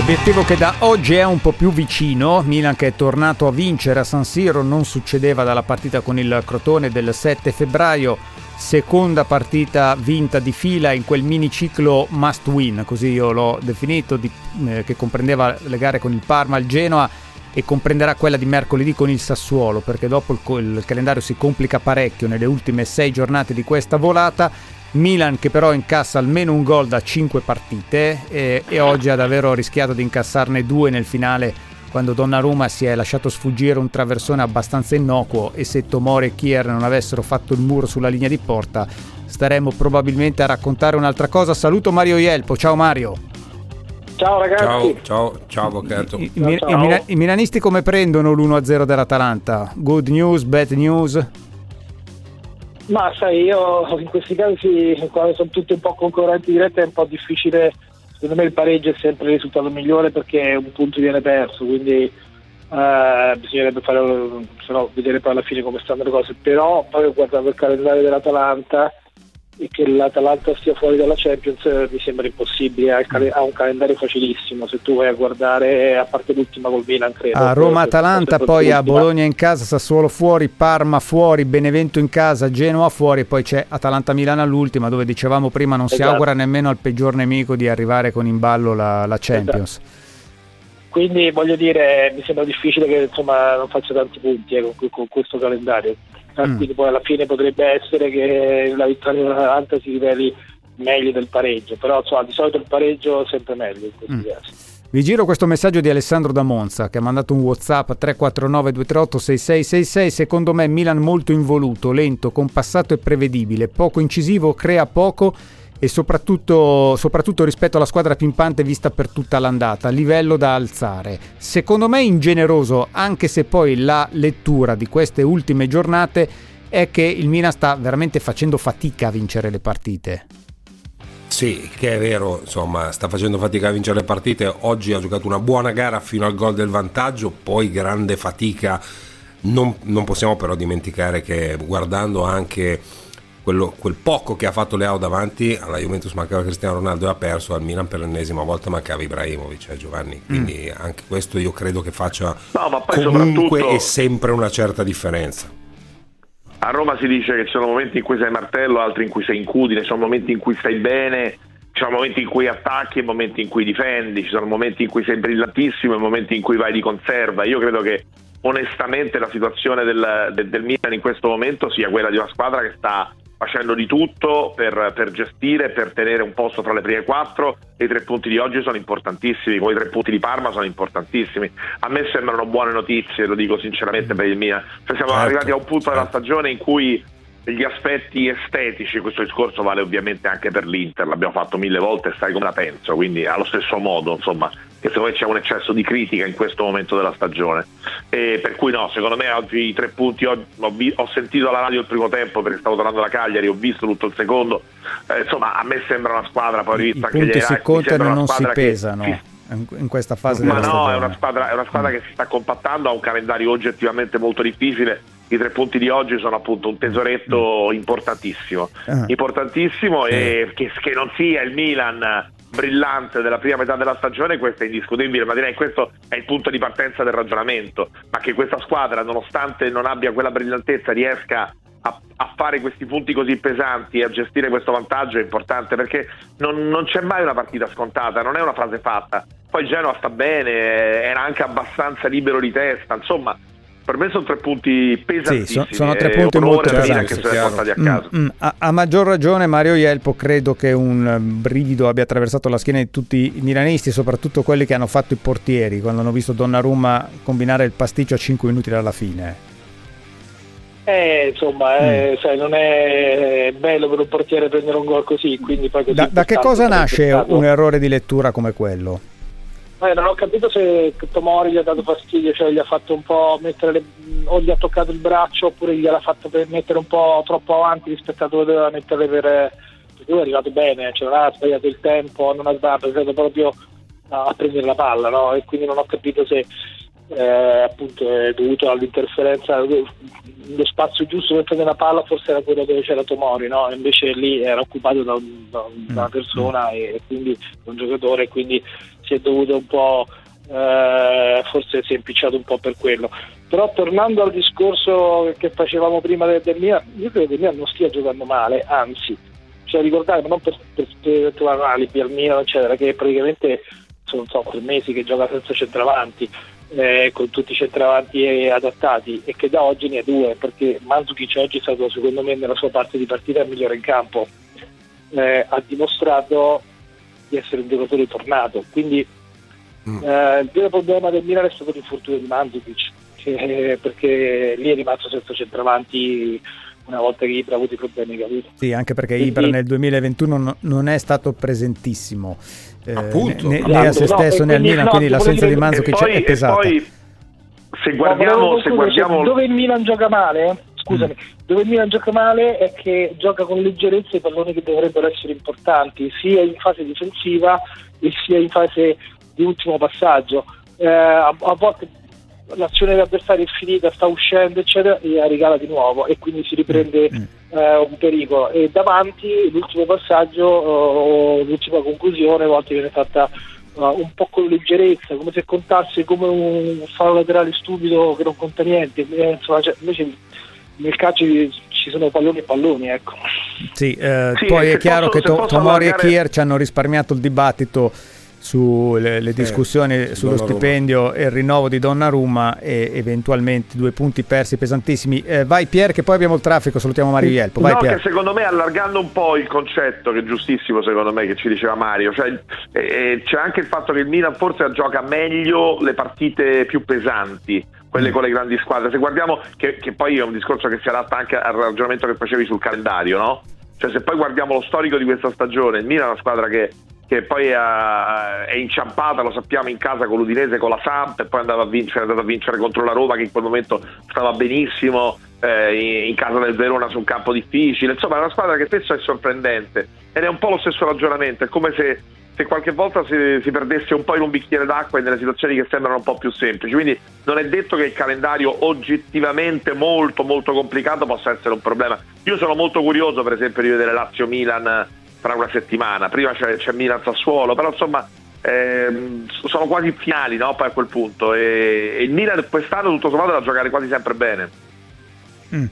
Obiettivo che da oggi è un po' più vicino, Milan che è tornato a vincere a San Siro, non succedeva dalla partita con il Crotone del 7 febbraio, seconda partita vinta di fila in quel miniciclo must win, così io l'ho definito, di- eh, che comprendeva le gare con il Parma, il Genoa e comprenderà quella di mercoledì con il Sassuolo, perché dopo il, il calendario si complica parecchio nelle ultime sei giornate di questa volata. Milan che però incassa almeno un gol da 5 partite e, e oggi ha davvero rischiato di incassarne due nel finale quando Donnarumma si è lasciato sfuggire un traversone abbastanza innocuo e se Tomori e Kier non avessero fatto il muro sulla linea di porta staremmo probabilmente a raccontare un'altra cosa. Saluto Mario Ielpo, ciao Mario. Ciao, Ciao ragazzi. ciao, ciao. I, mi- i mina- i milanisti come prendono l'1-0 dell'Atalanta? Good news, bad news? Ma sai, io in questi casi, quando sono tutti un po' concorrenti dirette, è un po' difficile. Secondo me il pareggio è sempre il risultato migliore perché un punto viene perso, quindi eh, bisognerebbe fare, se no, vedere poi alla fine come stanno le cose. Però poi ho guardato il calendario dell'Atalanta e che l'Atalanta stia fuori dalla Champions eh, mi sembra impossibile, ha, un calendario facilissimo, se tu vai a guardare a parte l'ultima col Milan credo. A Roma-Atalanta, poi a Bologna in casa, Sassuolo fuori, Parma fuori, Benevento in casa, Genoa fuori, poi c'è Atalanta-Milano all'ultima dove dicevamo prima non si Esatto. augura nemmeno al peggior nemico di arrivare con in ballo la, la Champions. Quindi voglio dire, mi sembra difficile che insomma non faccia tanti punti eh, con, con questo calendario. Ah, Mm. Quindi poi alla fine potrebbe essere che la vittoria dell'Atalanta si riveli meglio del pareggio, però insomma, di solito il pareggio è sempre meglio in questi Mm. casi. Vi giro questo messaggio di Alessandro da Monza che ha mandato un WhatsApp 349 238 6666. Secondo me Milan molto involuto, lento, compassato e prevedibile, poco incisivo, crea poco e soprattutto, soprattutto rispetto alla squadra pimpante vista per tutta l'andata, livello da alzare. Secondo me ingeneroso, anche se poi la lettura di queste ultime giornate è che il Milan sta veramente facendo fatica a vincere le partite. Sì, che è vero, insomma, sta facendo fatica a vincere le partite. Oggi ha giocato una buona gara fino al gol del vantaggio, poi grande fatica. Non, non possiamo però dimenticare che guardando anche quello- quel poco che ha fatto Leao davanti, alla Juventus mancava Cristiano Ronaldo e ha perso, al Milan per l'ennesima volta mancava Ibrahimovic, eh, Giovanni. Quindi anche questo io credo che faccia No, ma poi comunque soprattutto- e sempre una certa differenza. A Roma si dice che ci sono momenti in cui sei martello, altri in cui sei incudine, ci sono momenti in cui stai bene, ci sono momenti in cui attacchi e momenti in cui difendi, ci sono momenti in cui sei brillantissimo e momenti in cui vai di conserva. Io credo che onestamente la situazione del, del- del Milan in questo momento sia quella di una squadra che sta facendo di tutto per, per gestire, per tenere un posto tra le prime quattro e i tre punti di oggi sono importantissimi, come i tre punti di Parma sono importantissimi. A me sembrano buone notizie, lo dico sinceramente per il Milan. Cioè siamo Certo, arrivati a un punto della stagione in cui gli aspetti estetici, questo discorso vale ovviamente anche per l'Inter, l'abbiamo fatto mille volte e sai come la penso, quindi allo stesso modo, insomma, che secondo me c'è un eccesso di critica in questo momento della stagione. E per cui no, secondo me oggi i tre punti, ho, ho sentito alla radio il primo tempo perché stavo tornando da Cagliari, ho visto tutto il secondo, Eh, insomma a me sembra una squadra, poi ho I rivisto anche gli punti si highlights, mi contano e non si che pesano si in questa fase ma no, stagione. è una, squadra, è una squadra che si sta compattando, ha un calendario oggettivamente molto difficile. I tre punti di oggi sono appunto un tesoretto importantissimo, Ah. importantissimo e che, che non sia il Milan brillante della prima metà della stagione, questo è indiscutibile, ma direi che questo è il punto di partenza del ragionamento, ma che questa squadra, nonostante non abbia quella brillantezza, riesca a, a fare questi punti così pesanti e a gestire questo vantaggio è importante perché non, non c'è mai una partita scontata, non è una frase fatta. Poi Genoa sta bene, era anche abbastanza libero di testa, insomma, per me sono tre punti pesantissimi. Sì, so- sono tre punti un molto pesanti. se a casa. Mm, mm. A, a maggior ragione Mario Ielpo credo che un eh, brivido abbia attraversato la schiena di tutti i milanisti, soprattutto quelli che hanno fatto i portieri, quando hanno visto Donnarumma combinare il pasticcio a 5 minuti dalla fine. Eh, insomma, eh, sai, non è bello per un portiere prendere un gol così, quindi poi così Da, da che cosa nasce un errore di lettura come quello? Eh, non ho capito se Tomori gli ha dato fastidio, cioè gli ha fatto un po' mettere le- o gli ha toccato il braccio oppure gliel'ha fatto per mettere un po' troppo avanti rispetto a dove doveva mettere per lui è arrivato bene, cioè non ha sbagliato il tempo, non ha sbagliato, è stato proprio a prendere la palla, no? E quindi non ho capito se eh, appunto è dovuto all'interferenza lo spazio giusto per prendere la palla forse era quello dove c'era Tomori no? E invece lì era occupato da, un- da un- da una persona e quindi da un giocatore e quindi si è dovuto un po' eh, forse si è impicciato un po' per quello. Però tornando al discorso che facevamo prima del, del Milan io credo che il Milan non stia giocando male anzi cioè ricordate non per, per, per trovare alibi al Milan eccetera che praticamente sono so, tre mesi che gioca senza centravanti eh, con tutti i centravanti adattati e che da oggi ne ha due perché Mandzukic oggi è stato secondo me nella sua parte di partita il migliore in campo. Eh, ha dimostrato di essere un giocatore tornato quindi eh, il vero problema del Milan è stato l'infortunio di Mandzukic che- perché lì è rimasto senza centravanti una volta che Ibra ha avuto i problemi che ha avuto Sì, anche perché Quindi- Ibra nel 2021 no- non è stato presentissimo eh, Appunto. né, né a se Esatto, no, stesso e né al Milan, no, quindi l'assenza volevo di dire- Mandzukic e poi, è pesata. poi se No, guardiamo, se guardiamo dove il Milan gioca male, scusami, dove il Milan gioca male è che gioca con leggerezza i palloni che dovrebbero essere importanti, sia in fase difensiva e sia in fase di ultimo passaggio. Eh, a, a volte l'azione dell'avversario è finita, sta uscendo, eccetera, e la regala di nuovo e quindi si riprende eh, un pericolo. E davanti l'ultimo passaggio o l'ultima conclusione a volte viene fatta eh, un po' con leggerezza, come se contasse come un fallo laterale stupido che non conta niente. Eh, insomma, cioè, invece nel calcio ci sono palloni e palloni, ecco. Sì, eh, Sì, poi è chiaro posso- che To- Tomori e allargare- Kier ci hanno risparmiato il dibattito sulle le discussioni sullo Donnarumma. stipendio e il rinnovo di Donnarumma e eventualmente due punti persi pesantissimi. Eh, vai Pier che poi abbiamo il traffico, salutiamo Mario Ielpo. Vai no, Pier. che secondo me allargando un po' il concetto, che è giustissimo secondo me che ci diceva Mario, cioè, eh, c'è anche il fatto che il Milan forse gioca meglio le partite più pesanti, quelle con le grandi squadre. Se guardiamo, che, che poi è un discorso che si adatta anche al ragionamento che facevi sul calendario, no? Cioè se poi guardiamo lo storico di questa stagione, il Milan è una squadra che che poi ha- è inciampata, lo sappiamo, in casa con l'Udinese, con la Samp e poi è andata a vincere, è andata a vincere contro la Roma che in quel momento stava benissimo, eh, in- casa del Verona su un campo difficile, insomma è una squadra che spesso è sorprendente ed è un po' lo stesso ragionamento, è come se, se qualche volta si, si perdesse un po' in un bicchiere d'acqua e nelle situazioni che sembrano un po' più semplici, quindi non è detto che il calendario oggettivamente molto molto complicato possa essere un problema. Io sono molto curioso per esempio di vedere Lazio-Milan fra una settimana, prima c'è, c'è Milan-Sassuolo, però insomma ehm, sono quasi finali no? poi a quel punto e, e il Milan quest'anno tutto sommato da giocare quasi sempre bene. Mm.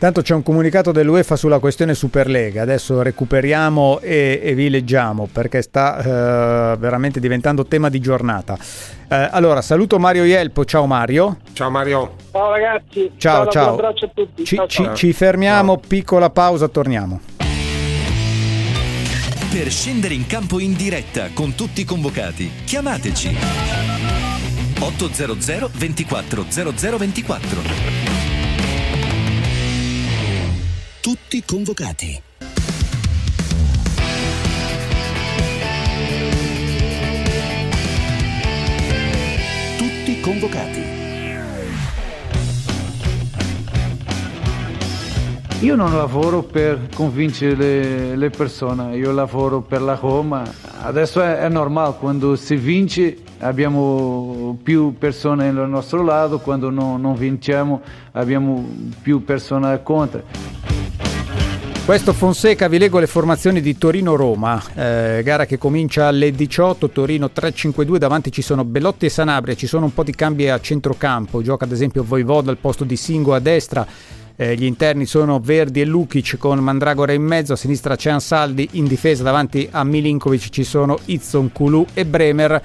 Tanto c'è un comunicato dell'UEFA sulla questione Superlega, adesso recuperiamo e, e vi leggiamo perché sta eh, veramente diventando tema di giornata. Eh, allora, saluto Mario Ielpo, ciao Mario. Ciao Mario. Ciao ragazzi, Ciao, un ciao. abbraccio a tutti. Ci, ciao, ci- ciao. ci fermiamo, piccola pausa, torniamo. Per scendere in campo in diretta con tutti i convocati, chiamateci 800 24 0024. Tutti convocati. Tutti convocati. Io non lavoro per convincere le, le persone, io lavoro per la Roma. Adesso è, è normale, quando si vince abbiamo più persone al nostro lato, quando no- non vinciamo abbiamo più persone contro. Questo Fonseca, vi leggo le formazioni di Torino-Roma, eh, gara che comincia alle 18, Torino 3-5-2, davanti ci sono Bellotti e Sanabria, ci sono un po' di cambi a centrocampo, gioca ad esempio Voivoda al posto di Singo a destra, eh, gli interni sono Verdi e Lukic con Mandragora in mezzo, a sinistra c'è Ansaldi, in difesa davanti a Milinkovic ci sono Izzon, Kulu e Bremer.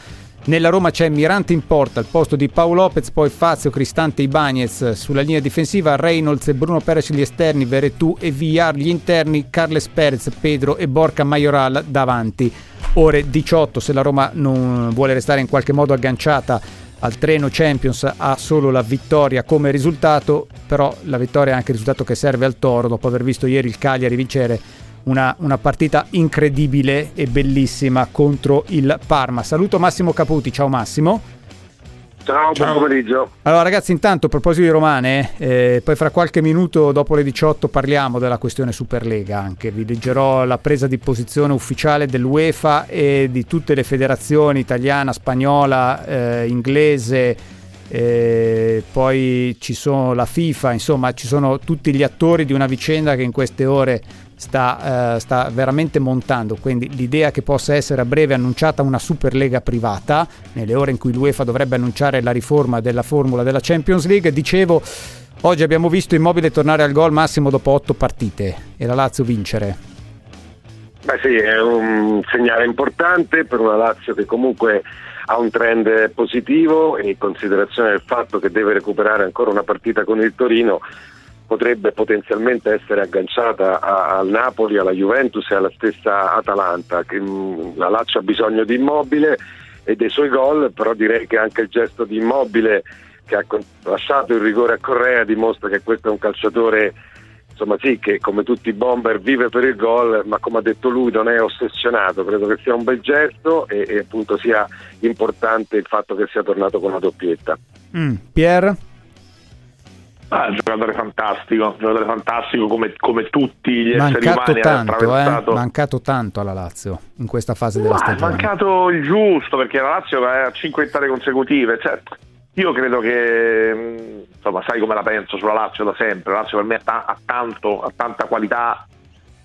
Nella Roma c'è Mirante in porta al posto di Paolo Lopez, poi Fazio, Cristante Ibanez sulla linea difensiva, Reynolds e Bruno Perez gli esterni, Veretù e Villar gli interni, Carles Perez, Pedro e Borca Majoral davanti. Ore 18, se la Roma non vuole restare in qualche modo agganciata al treno Champions ha solo la vittoria come risultato, però la vittoria è anche il risultato che serve al Toro dopo aver visto ieri il Cagliari vincere una, una partita incredibile e bellissima contro il Parma. Saluto Massimo Caputi, ciao Massimo. Ciao, buon pomeriggio. Allora ragazzi, intanto a proposito di Romane, eh, poi fra qualche minuto dopo le 18 parliamo della questione Superlega anche, vi leggerò la presa di posizione ufficiale dell'UEFA e di tutte le federazioni italiana, spagnola, eh, inglese, eh, poi ci sono la FIFA, insomma ci sono tutti gli attori di una vicenda che in queste ore sta, eh, sta veramente montando, quindi l'idea che possa essere a breve annunciata una Superlega privata, nelle ore in cui l'UEFA dovrebbe annunciare la riforma della formula della Champions League, dicevo, oggi abbiamo visto Immobile tornare al gol massimo dopo otto partite. E la Lazio vincere. Beh sì, è un segnale importante per una Lazio che comunque ha un trend positivo in considerazione del fatto che deve recuperare ancora una partita con il Torino potrebbe potenzialmente essere agganciata al Napoli, alla Juventus e alla stessa Atalanta. Che, mh, la Lazio ha bisogno di Immobile e dei suoi gol, però direi che anche il gesto di Immobile che ha lasciato il rigore a Correa dimostra che questo è un calciatore insomma sì, che come tutti i bomber vive per il gol, ma come ha detto lui non è ossessionato, credo che sia un bel gesto e, e appunto sia importante il fatto che sia tornato con la doppietta. Mm, Pier? Ah, un giocatore fantastico, un giocatore fantastico come, come tutti gli esseri Mancato umani. ha tanto, eh? mancato tanto alla Lazio in questa fase della Ma stagione. mancato il giusto perché la Lazio è a 5 vittorie consecutive. Cioè, Io credo che, mh, insomma, sai come la penso sulla Lazio da sempre, la Lazio per me ha, ta- ha tanto, ha tanta qualità,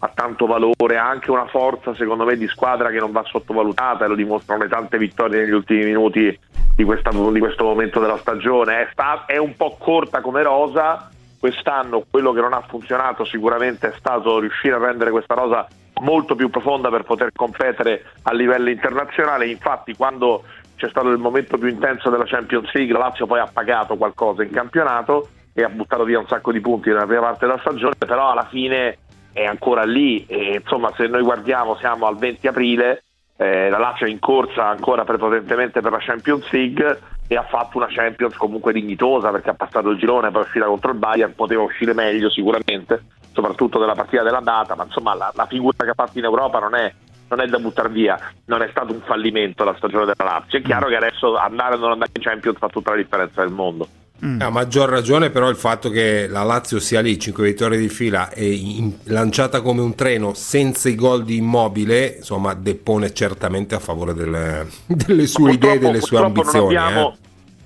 ha tanto valore, ha anche una forza secondo me di squadra che non va sottovalutata e lo dimostrano le tante vittorie negli ultimi minuti di, questa- di questo momento della stagione. È, sta- è un po' corta come rosa, quest'anno quello che non ha funzionato sicuramente è stato riuscire a rendere questa rosa molto più profonda per poter competere a livello internazionale. Infatti, quando c'è stato il momento più intenso della Champions League, la Lazio poi ha pagato qualcosa in campionato e ha buttato via un sacco di punti nella prima parte della stagione, però alla fine è ancora lì. E, insomma, se noi guardiamo, siamo al 20 aprile. eh, la Lazio è in corsa ancora prepotentemente per la Champions League e ha fatto una Champions comunque dignitosa perché ha passato il girone per uscire contro il Bayern, poteva uscire meglio sicuramente, soprattutto della partita della data, ma insomma la, la figura che ha fatto in Europa non è, non è da buttare via, non è stato un fallimento la stagione della Lazio. È chiaro che adesso andare o non andare in Champions fa tutta la differenza del mondo. A maggior ragione però il fatto che la Lazio sia lì, 5 vittorie di fila e in- lanciata come un treno senza i gol di immobile, insomma depone certamente a favore delle, delle sue idee e delle sue purtroppo ambizioni. Non abbiamo, eh.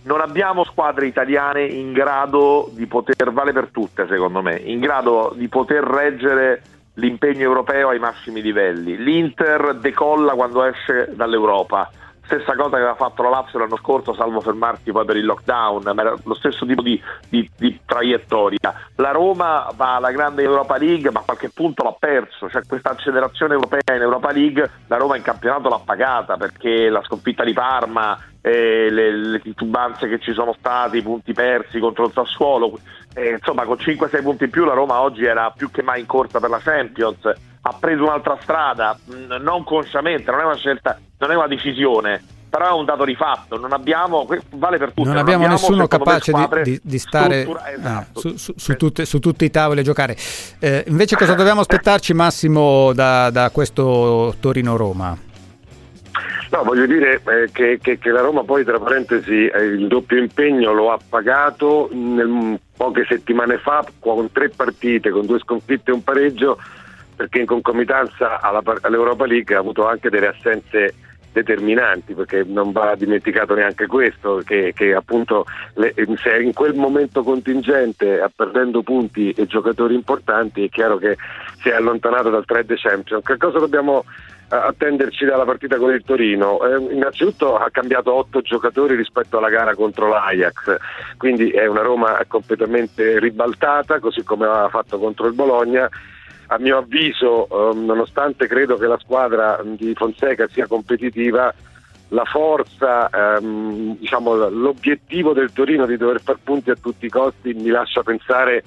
non abbiamo squadre italiane in grado di poter, vale per tutte secondo me, in grado di poter reggere l'impegno europeo ai massimi livelli. L'Inter decolla quando esce dall'Europa. Stessa cosa che aveva fatto la Lazio l'anno scorso, salvo fermarsi poi per il lockdown, ma era lo stesso tipo di, di- di traiettoria. La Roma va alla grande Europa League, ma a qualche punto l'ha perso. Cioè, questa accelerazione europea in Europa League, la Roma in campionato l'ha pagata perché la sconfitta di Parma, eh, le, le titubanze che ci sono stati, i punti persi contro il Sassuolo. eh, insomma, con 5-6 punti in più la Roma oggi era più che mai in corsa per la Champions. Ha preso un'altra strada, non consciamente, non è una scelta, non è una decisione, però è un dato di fatto. Non abbiamo, vale per tutti. non abbiamo nessuno capace di, di- di stare struttura- ah, esatto. su, su- su tutte- su tutti i tavoli a giocare. Eh, invece cosa dobbiamo aspettarci Massimo da, da questo Torino-Roma? No, voglio dire eh, che, che- che la Roma poi, tra parentesi, eh, il doppio impegno lo ha pagato nel- poche settimane fa con tre partite, con due sconfitte e un pareggio, perché in concomitanza alla all'Europa League ha avuto anche delle assenze determinanti, perché non va dimenticato neanche questo, che, che appunto le- se in quel momento contingente, a perdendo punti e giocatori importanti, è chiaro che si è allontanato dal trade champion. Che cosa dobbiamo eh, attenderci dalla partita con il Torino? Eh, innanzitutto ha cambiato otto giocatori rispetto alla gara contro l'Ajax, quindi è una Roma completamente ribaltata, così come aveva fatto contro il Bologna. A mio avviso, ehm, nonostante credo che la squadra di Fonseca sia competitiva, la forza, ehm, diciamo, l'obiettivo del Torino di dover far punti a tutti i costi mi lascia pensare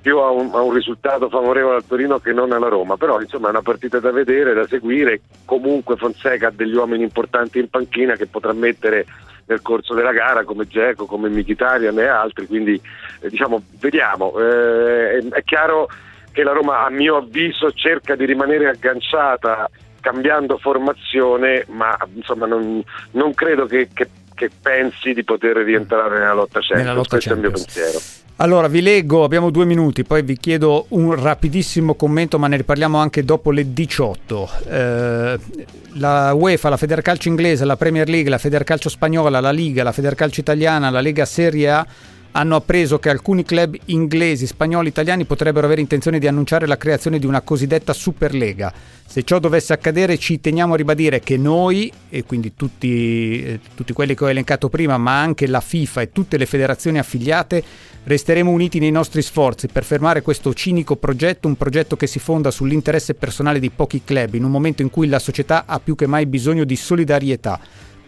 più a un, a un risultato favorevole al Torino che non alla Roma, però insomma è una partita da vedere, da seguire, comunque Fonseca ha degli uomini importanti in panchina che potrà mettere nel corso della gara come Geco, come Mkhitaryan e altri, quindi eh, diciamo vediamo, Eh, è, è chiaro che la Roma a mio avviso cerca di rimanere agganciata cambiando formazione, ma insomma non, non credo che, che- che pensi di poter rientrare nella lotta Champions, Nella lotta questo è il mio Champions. pensiero. Allora, vi leggo, abbiamo due minuti, poi vi chiedo un rapidissimo commento, ma ne riparliamo anche dopo le 18. Eh, la UEFA, la Federcalcio inglese, la Premier League, la Federcalcio spagnola, la Liga, la Federcalcio italiana, la Lega Serie A hanno appreso che alcuni club inglesi, spagnoli, italiani potrebbero avere intenzione di annunciare la creazione di una cosiddetta Superlega. Se ciò dovesse accadere ci teniamo a ribadire che noi, e quindi tutti, eh, tutti quelli che ho elencato prima, ma anche la FIFA e tutte le federazioni affiliate, resteremo uniti nei nostri sforzi per fermare questo cinico progetto, un progetto che si fonda sull'interesse personale di pochi club, in un momento in cui la società ha più che mai bisogno di solidarietà.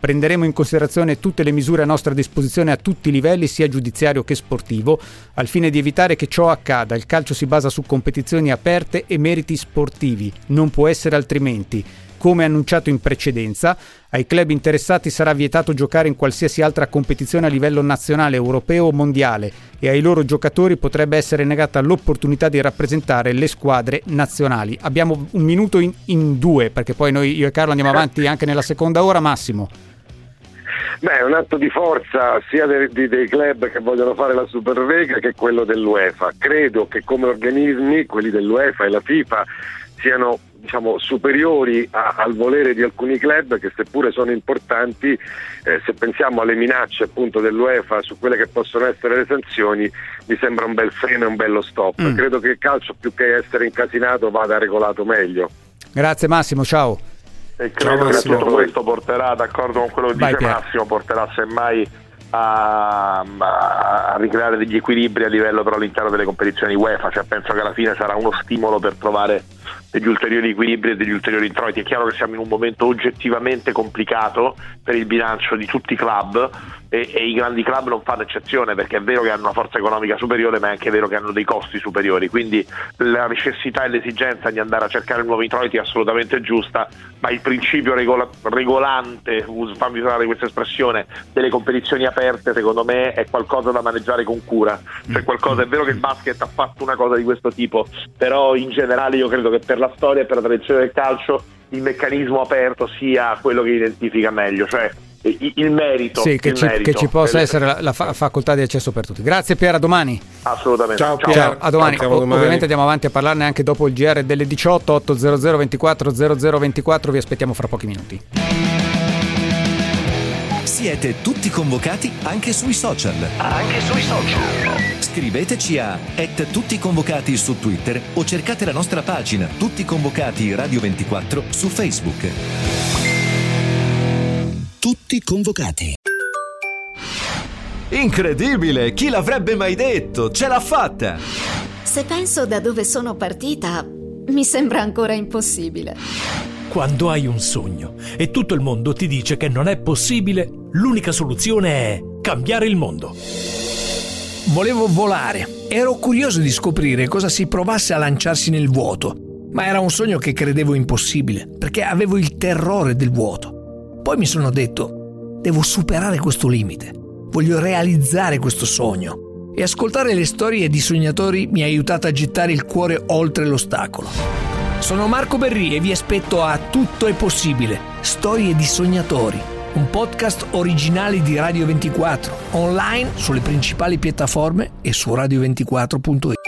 Prenderemo in considerazione tutte le misure a nostra disposizione a tutti i livelli, sia giudiziario che sportivo, al fine di evitare che ciò accada. Il calcio si basa su competizioni aperte e meriti sportivi, non può essere altrimenti. Come annunciato in precedenza, ai club interessati sarà vietato giocare in qualsiasi altra competizione a livello nazionale, europeo o mondiale e ai loro giocatori potrebbe essere negata l'opportunità di rappresentare le squadre nazionali. Abbiamo un minuto in, in due perché poi noi io e Carlo andiamo avanti anche nella seconda ora, Massimo. Beh, è un atto di forza sia dei, dei club che vogliono fare la Superlega che quello dell'UEFA. Credo che come organismi, quelli dell'UEFA e la FIFA, siano diciamo, superiori a, al volere di alcuni club che seppure sono importanti, eh, se pensiamo alle minacce appunto dell'UEFA su quelle che possono essere le sanzioni, mi sembra un bel freno e un bello stop. Mm. Credo che il calcio più che essere incasinato vada regolato meglio. Grazie Massimo, ciao. E credo che tutto questo porterà, d'accordo con quello che Vai, dice Pier. Massimo, porterà semmai a, a- a ricreare degli equilibri a livello però all'interno delle competizioni UEFA, cioè penso che alla fine sarà uno stimolo per trovare degli ulteriori equilibri e degli ulteriori introiti. È chiaro che siamo in un momento oggettivamente complicato per il bilancio di tutti i club e, e i grandi club non fanno eccezione perché è vero che hanno una forza economica superiore ma è anche vero che hanno dei costi superiori, quindi la necessità e l'esigenza di andare a cercare nuovi introiti è assolutamente giusta, ma il principio regola- regolante, fammi usare questa espressione, delle competizioni aperte secondo me è qualcosa da maneggiare con cura, cioè qualcosa, è vero che il basket ha fatto una cosa di questo tipo, però in generale io credo che per la storia e per la tradizione del calcio il meccanismo aperto sia quello che identifica meglio, cioè il merito. Sì, che il ci, merito. che ci possa essere la, la fa- facoltà di accesso per tutti. Grazie Pier, a domani. Assolutamente. Ciao, Ciao. Ciao, a domani. Ciao, O- domani. ovviamente andiamo avanti a parlarne anche dopo il GR delle 18 800 24 00 24. Vi aspettiamo fra pochi minuti. Siete tutti convocati anche sui social. Anche sui social. Scriveteci a tutti convocati su Twitter o cercate la nostra pagina Tutti convocati Radio 24 su Facebook. Tutti convocati. Incredibile, chi l'avrebbe mai detto? Ce l'ha fatta! Se penso da dove sono partita, mi sembra ancora impossibile. Quando hai un sogno e tutto il mondo ti dice che non è possibile, l'unica soluzione è cambiare il mondo. Volevo volare. Ero curioso di scoprire cosa si provasse a lanciarsi nel vuoto, ma era un sogno che credevo impossibile, perché avevo il terrore del vuoto. Poi mi sono detto, devo superare questo limite, voglio realizzare questo sogno. E ascoltare le storie di sognatori mi ha aiutato a gettare il cuore oltre l'ostacolo. Sono Marco Berri e vi aspetto a Tutto è possibile, storie di sognatori, un podcast originale di Radio 24, online sulle principali piattaforme e su radio24.it.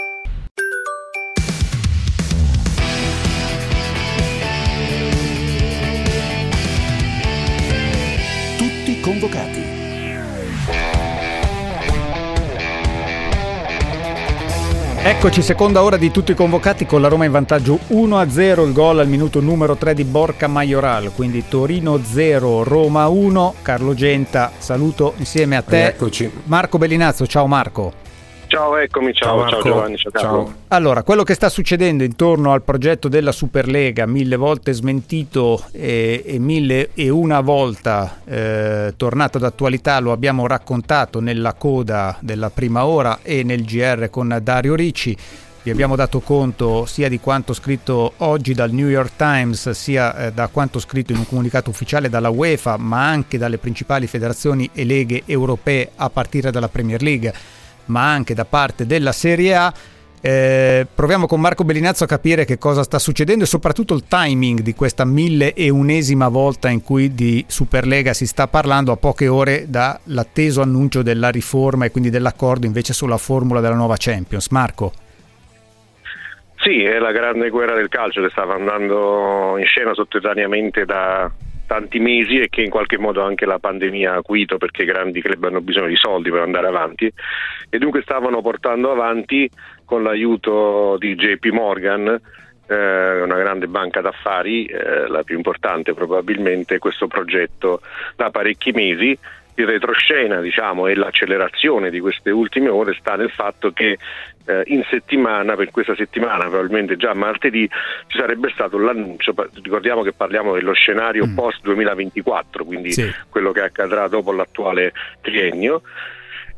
Eccoci, seconda ora di tutti i convocati con la Roma in vantaggio 1-0, il gol al minuto numero 3 di Borca Majoral, quindi Torino 0, Roma 1, Carlo Genta, saluto insieme a te. Eccoci. Marco Bellinazzo, ciao Marco. Ciao, eccomi, ciao, ciao, Giovanni, ciao, Carlo. Allora, quello che sta succedendo intorno al progetto della Superlega, mille volte smentito e, e mille e una volta eh, tornato d'attualità, lo abbiamo raccontato nella coda della prima ora e nel GR con Dario Ricci. Vi abbiamo dato conto sia di quanto scritto oggi dal New York Times, sia eh, da quanto scritto in un comunicato ufficiale dalla UEFA, ma anche dalle principali federazioni e leghe europee a partire dalla Premier League ma anche da parte della Serie A. Eh, proviamo con Marco Bellinazzo a capire che cosa sta succedendo e soprattutto il timing di questa mille e unesima volta in cui di Superlega si sta parlando a poche ore dall'atteso annuncio della riforma e quindi dell'accordo invece sulla formula della nuova Champions. Marco. Sì, è la grande guerra del calcio che stava andando in scena sotterraneamente da tanti mesi e che in qualche modo anche la pandemia ha acuito perché i grandi club hanno bisogno di soldi per andare avanti. E dunque stavano portando avanti con l'aiuto di JP Morgan, eh, una grande banca d'affari, eh, la più importante probabilmente, questo progetto da parecchi mesi. Il retroscena diciamo, e l'accelerazione di queste ultime ore sta nel fatto che eh, in settimana, per questa settimana, probabilmente già martedì, ci sarebbe stato l'annuncio, ricordiamo che parliamo dello scenario post 2024, quindi Sì. quello che accadrà dopo l'attuale triennio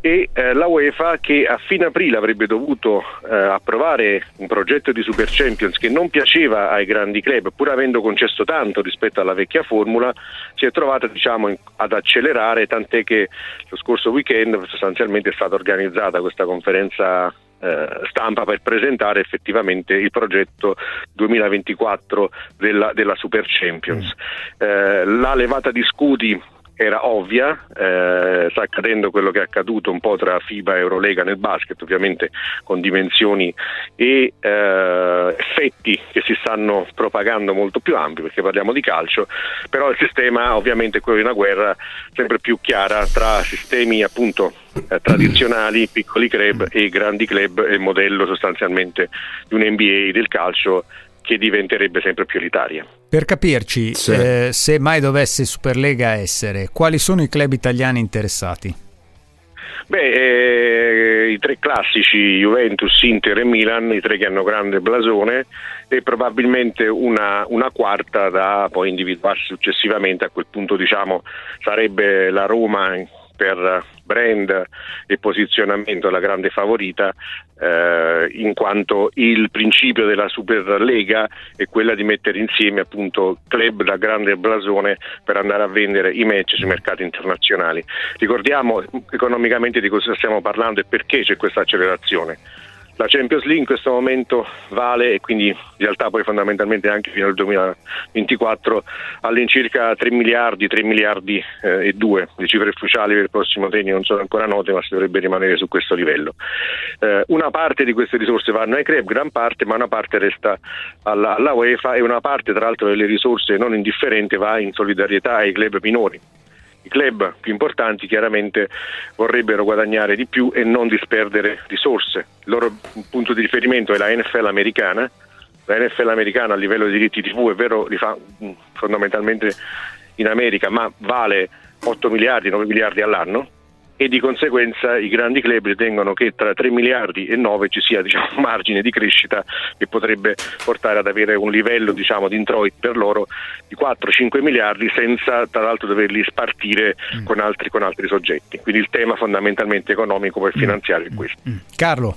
e eh, la UEFA che a fine aprile avrebbe dovuto eh, approvare un progetto di Super Champions che non piaceva ai grandi club, pur avendo concesso tanto rispetto alla vecchia formula, si è trovata diciamo, in- ad accelerare, tant'è che lo scorso weekend sostanzialmente è stata organizzata questa conferenza eh, stampa per presentare effettivamente il progetto 2024 della, della Super Champions. Eh, la levata di scudi era ovvia, eh, sta accadendo quello che è accaduto un po' tra FIBA e Eurolega nel basket, ovviamente con dimensioni e eh, effetti che si stanno propagando molto più ampi perché parliamo di calcio, però il sistema ovviamente è quello di una guerra sempre più chiara tra sistemi appunto eh, tradizionali, piccoli club e grandi club, il modello sostanzialmente di un NBA del calcio che diventerebbe sempre più elitaria. Per capirci, sì. eh, se mai dovesse Superlega essere, quali sono i club italiani interessati? Beh, eh, i tre classici, Juventus, Inter e Milan, i tre che hanno grande blasone e probabilmente una, una, quarta da poi individuarsi successivamente, a quel punto diciamo sarebbe la Roma per brand e posizionamento la grande favorita eh, in quanto il principio della Superlega è quella di mettere insieme appunto club da grande blasone per andare a vendere i match sui mercati internazionali. Ricordiamo economicamente di cosa stiamo parlando e perché c'è questa accelerazione la Champions League in questo momento vale e quindi in realtà poi fondamentalmente anche fino al 2024 all'incirca 3 miliardi, 3 miliardi eh, e 2, le cifre ufficiali per il prossimo triennio non sono ancora note ma si dovrebbe rimanere su questo livello. Eh, una parte di queste risorse vanno ai club, gran parte, ma una parte resta alla, alla UEFA e una parte tra l'altro delle risorse non indifferente va in solidarietà ai club minori i club più importanti chiaramente vorrebbero guadagnare di più e non disperdere risorse. Il loro punto di riferimento è la NFL americana. La NFL americana a livello di diritti TV è vero, li fa mm, fondamentalmente in America, ma vale 8 miliardi, 9 miliardi all'anno e di conseguenza i grandi club ritengono che tra 3 miliardi e 9 ci sia diciamo, un margine di crescita che potrebbe portare ad avere un livello diciamo, di introit per loro di 4-5 miliardi senza tra l'altro doverli spartire mm. con, altri, con, altri, soggetti. Quindi il tema fondamentalmente economico e mm. finanziario è questo. Mm. Carlo.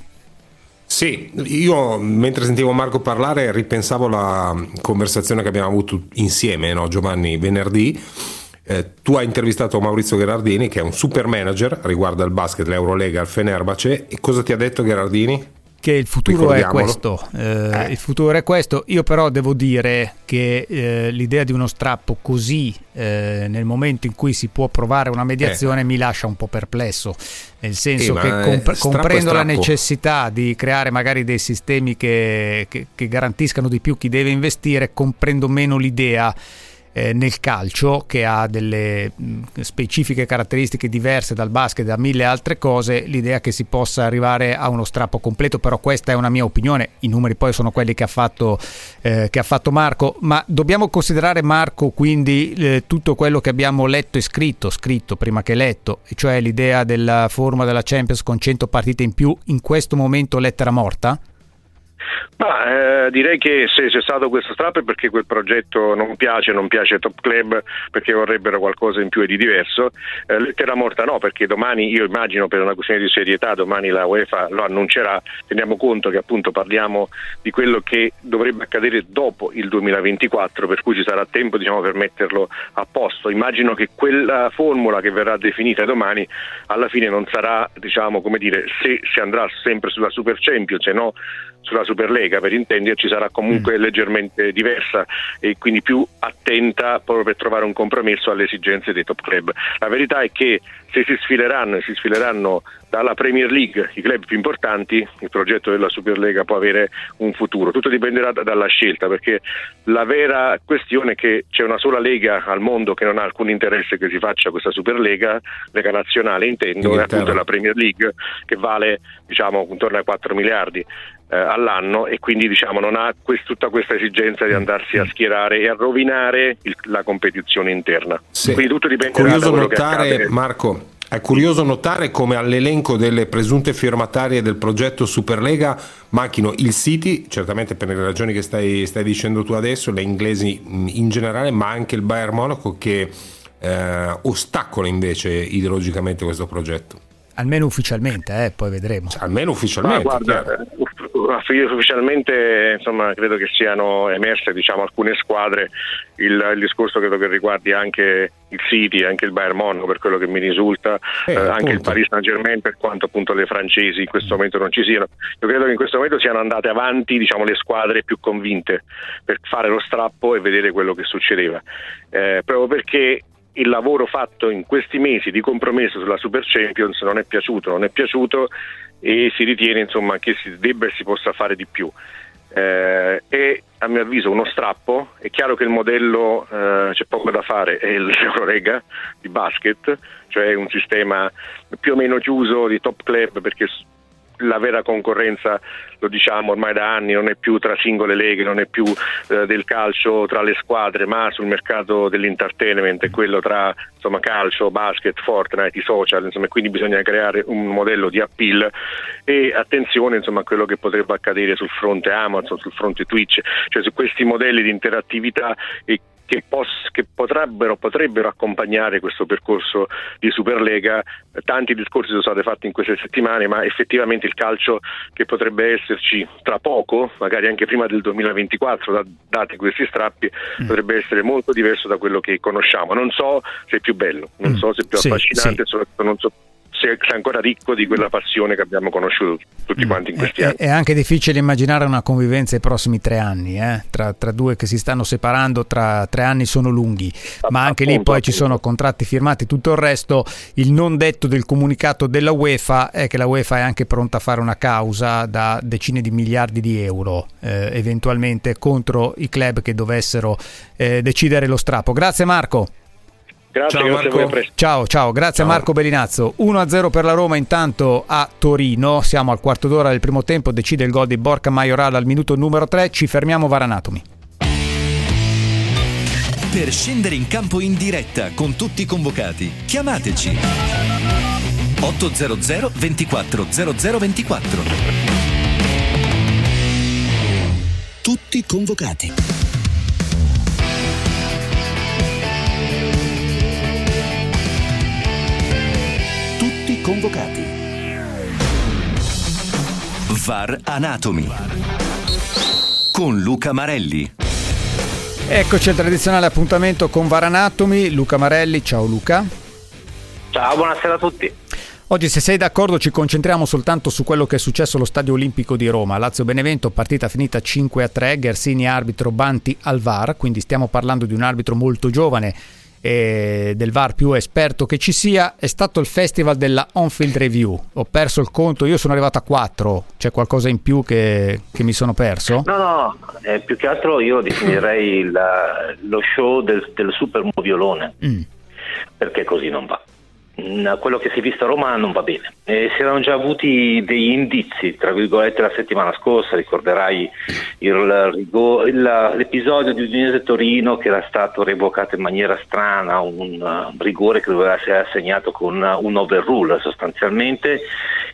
Sì, io mentre sentivo Marco parlare ripensavo alla conversazione che abbiamo avuto insieme, no, Giovanni, venerdì eh, tu hai intervistato Maurizio Gherardini che è un super manager riguardo al basket, l'Eurolega, al Fenerbace e cosa ti ha detto Gherardini? che il futuro è questo. Eh, eh. Il futuro è questo. Io però devo dire che eh, l'idea di uno strappo così eh, nel momento in cui si può provare una mediazione mi lascia un po' perplesso. Nel senso che comp- comprendo la necessità di creare magari dei sistemi che, che, che garantiscano di più chi deve investire, comprendo meno l'idea eh, nel calcio che ha delle mh, specifiche caratteristiche diverse dal basket e da mille altre cose, l'idea che si possa arrivare a uno strappo completo, però questa è una mia opinione, i numeri poi sono quelli che ha fatto, eh, che ha fatto Marco, ma dobbiamo considerare Marco quindi eh, tutto quello che abbiamo letto e scritto, scritto prima che letto, e cioè l'idea della forma della Champions con 100 partite in più, in questo momento lettera morta? Ma, eh, direi che se c'è stato questo strappo è perché quel progetto non piace, non piace top club perché vorrebbero qualcosa in più e di diverso. Eh, lettera morta no, perché domani io immagino per una questione di serietà, domani la UEFA lo annuncerà, teniamo conto che appunto parliamo di quello che dovrebbe accadere dopo il 2024, per cui ci sarà tempo diciamo, per metterlo a posto. Immagino che quella formula che verrà definita domani alla fine non sarà, diciamo, come dire, se si andrà sempre sulla Super Champions, se no sulla Superlega per intenderci sarà comunque mm. leggermente diversa e quindi più attenta proprio per trovare un compromesso alle esigenze dei top club. La verità è che se si sfileranno e si sfileranno dalla Premier League i club più importanti, il progetto della Superlega può avere un futuro. Tutto dipenderà dalla scelta perché la vera questione è che c'è una sola lega al mondo che non ha alcun interesse che si faccia questa Superlega, Lega Nazionale intendo, è appunto la Premier League che vale diciamo intorno ai 4 miliardi eh, all'anno e quindi diciamo, non ha quest- tutta questa esigenza di andarsi a schierare e a rovinare il- la competizione interna. Sì. Quindi tutto dipenderà Curioso da quello notare. Marco, è curioso notare come all'elenco delle presunte firmatarie del progetto Superlega manchino il City, certamente per le ragioni che stai, stai dicendo tu adesso, le inglesi in generale, ma anche il Bayern Monaco che eh, ostacola invece ideologicamente questo progetto. Almeno ufficialmente, eh, poi vedremo. Cioè, almeno ufficialmente. Ma guarda, ufficialmente insomma, credo che siano emerse diciamo, alcune squadre, il, il, discorso credo che riguardi anche il City, anche il Bayern Monaco per quello che mi risulta, eh, eh, anche il Paris Saint Germain per quanto appunto le francesi in questo momento non ci siano. Io credo che in questo momento siano andate avanti diciamo, le squadre più convinte per fare lo strappo e vedere quello che succedeva, eh, proprio perché il lavoro fatto in questi mesi di compromesso sulla Super Champions non è piaciuto, non è piaciuto e si ritiene insomma, che si debba e si possa fare di più. Eh, è a mio avviso uno strappo, è chiaro che il modello eh, c'è poco da fare, è l'Eurorega di basket, cioè un sistema più o meno chiuso di top club perché la vera concorrenza, lo diciamo ormai da anni, non è più tra singole leghe, non è più eh, del calcio tra le squadre, ma sul mercato dell'entertainment, quello tra insomma, calcio, basket, Fortnite, i social, insomma, quindi bisogna creare un modello di appeal e attenzione insomma, a quello che potrebbe accadere sul fronte Amazon, sul fronte Twitch, cioè su questi modelli di interattività e che, poss- che potrebbero, potrebbero, accompagnare questo percorso di Superlega. Tanti discorsi sono stati fatti in queste settimane, ma effettivamente il calcio che potrebbe esserci tra poco, magari anche prima del 2024, da- dati questi strappi, mm. potrebbe essere molto diverso da quello che conosciamo. Non so se è più bello, non mm. so se è più sì, affascinante, sì. non so se è ancora ricco di quella passione che abbiamo conosciuto tutti quanti in questi è, anni. È anche difficile immaginare una convivenza ai prossimi tre anni, eh? tra, tra, due che si stanno separando, tra tre anni sono lunghi, ma anche appunto, lì poi appunto. ci sono contratti firmati, tutto il resto. Il non detto del comunicato della UEFA è che la UEFA è anche pronta a fare una causa da decine di miliardi di euro, eh, eventualmente contro i club che dovessero eh, decidere lo strappo. Grazie Marco. Grazie, ciao, grazie Marco. ciao, ciao, grazie ciao. a Marco Bellinazzo. 1-0 per la Roma intanto a Torino, siamo al quarto d'ora del primo tempo, decide il gol di Borca Majoral al minuto numero 3, ci fermiamo Varanatomi. Per scendere in campo in diretta con tutti i convocati, chiamateci 800 24 0024. Tutti convocati. Convocati. VAR Anatomy con Luca Marelli. Eccoci al tradizionale appuntamento con VAR Anatomy. Luca Marelli, ciao Luca. Ciao, buonasera a tutti. Oggi se sei d'accordo ci concentriamo soltanto su quello che è successo allo Stadio Olimpico di Roma. Lazio-Benevento, partita finita 5-3, Gersini arbitro, Banti al VAR, quindi stiamo parlando di un arbitro molto giovane eh, del VAR più esperto che ci sia è stato il festival della on-field review. Ho perso il conto, io sono arrivato a 4, c'è qualcosa in più che, che mi sono perso? No, no, eh, più che altro io definirei la, lo show del, del super moviolone, mm. perché così non va quello che si è visto a Roma non va bene. Eh, si erano già avuti degli indizi, tra virgolette, la settimana scorsa, ricorderai il, il, l'episodio di Udinese Torino che era stato revocato in maniera strana, un uh, rigore che doveva essere assegnato con un overrule sostanzialmente,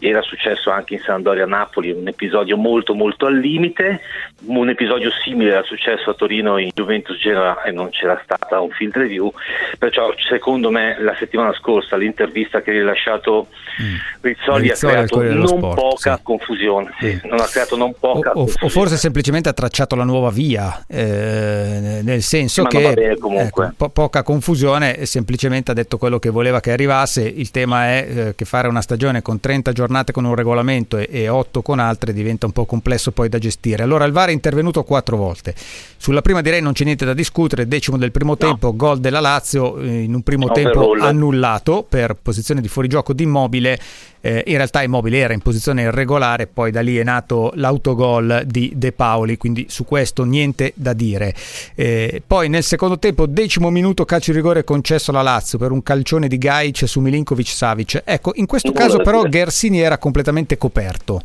era successo anche in Sandoria Napoli, un episodio molto molto al limite, un episodio simile era successo a Torino in Juventus Genoa e non c'era stata un field review, perciò secondo me la settimana scorsa l'intervista che ha rilasciato mm. Rizzoli, Rizzoli ha creato non sport, poca sì. confusione, sì, non ha creato non poca o, o, forse semplicemente ha tracciato la nuova via, eh, nel senso Ma che ecco, po- poca confusione, semplicemente ha detto quello che voleva che arrivasse, il tema è eh, che fare una stagione con 30 giornate con un regolamento e, e 8 con altre diventa un po' complesso poi da gestire. Allora il VAR è intervenuto quattro volte, sulla prima direi non c'è niente da discutere, decimo del primo no. tempo, gol della Lazio, eh, in un primo no, tempo annullato per posizione di fuorigioco di Immobile, eh, in realtà Immobile era in posizione irregolare, poi da lì è nato l'autogol di De Paoli, quindi su questo niente da dire. Eh, poi nel secondo tempo, decimo minuto, calcio di rigore concesso alla Lazio per un calcione di Gaic su Milinkovic Savic. Ecco, in questo caso però Gersini era completamente coperto.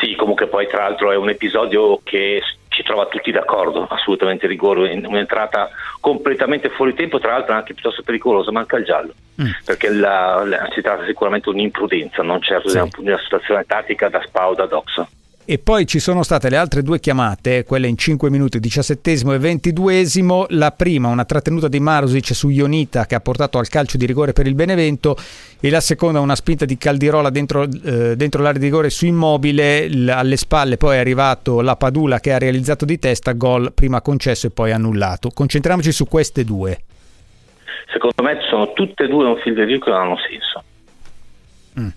Sì, comunque poi tra l'altro è un episodio che ci trova tutti d'accordo, assolutamente rigore, un'entrata completamente fuori tempo, tra l'altro anche piuttosto pericolosa, manca il giallo, mm. perché la, la, si tratta sicuramente di un'imprudenza, non certo sì. di una situazione tattica da spa o da doxa. E poi ci sono state le altre due chiamate, quelle in 5 minuti, 17 e 22 La prima, una trattenuta di Marusic su Ionita che ha portato al calcio di rigore per il Benevento. E la seconda, una spinta di Caldirola dentro, eh, dentro l'area di rigore su Immobile. L- alle spalle poi è arrivato la Padula che ha realizzato di testa, gol prima concesso e poi annullato. Concentriamoci su queste due. Secondo me sono tutte e due un film di che non hanno senso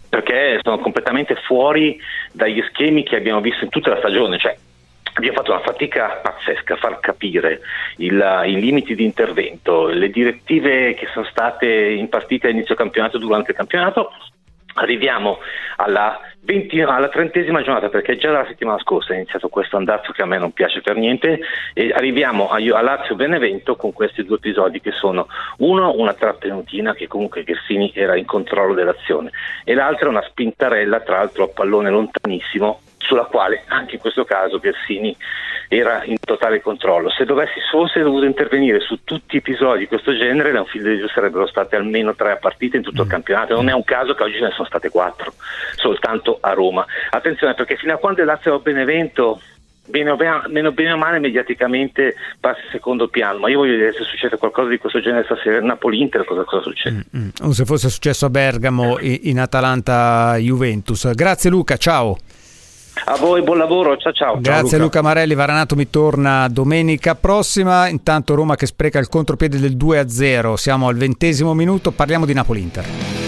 perché sono completamente fuori dagli schemi che abbiamo visto in tutta la stagione. Cioè, Abbiamo fatto una fatica pazzesca a far capire il- i limiti di intervento, le direttive che sono state impartite a inizio campionato durante il campionato. Arriviamo alla, 20 alla trentesima giornata perché già dalla settimana scorsa è iniziato questo andazzo che a me non piace per niente e arriviamo a, a Lazio Benevento con questi due episodi che sono uno una trattenutina che comunque Gersini era in controllo dell'azione e l'altra una spintarella tra l'altro a pallone lontanissimo sulla quale anche in questo caso Gersini era in totale controllo. Se dovessi fosse dovuto intervenire su tutti i episodi di questo genere, da un Dio sarebbero state almeno tre partite in tutto il campionato. Non è un caso che oggi ce ne sono state quattro, soltanto a Roma. Attenzione perché fino a quando il Lazio Benevento Bene o, bene, meno bene o male mediaticamente passa in secondo piano, ma io voglio vedere se succede qualcosa di questo genere stasera Napoli-Inter, cosa, cosa succede? Mm, O se fosse successo a Bergamo i- in Atalanta-Juventus. Grazie Luca, ciao. A voi buon lavoro, ciao ciao. Grazie Luca. Marelli, Varanato mi torna domenica prossima. Intanto Roma che spreca il contropiede del 2-0. Siamo al ventesimo minuto, parliamo di Napoli-Inter.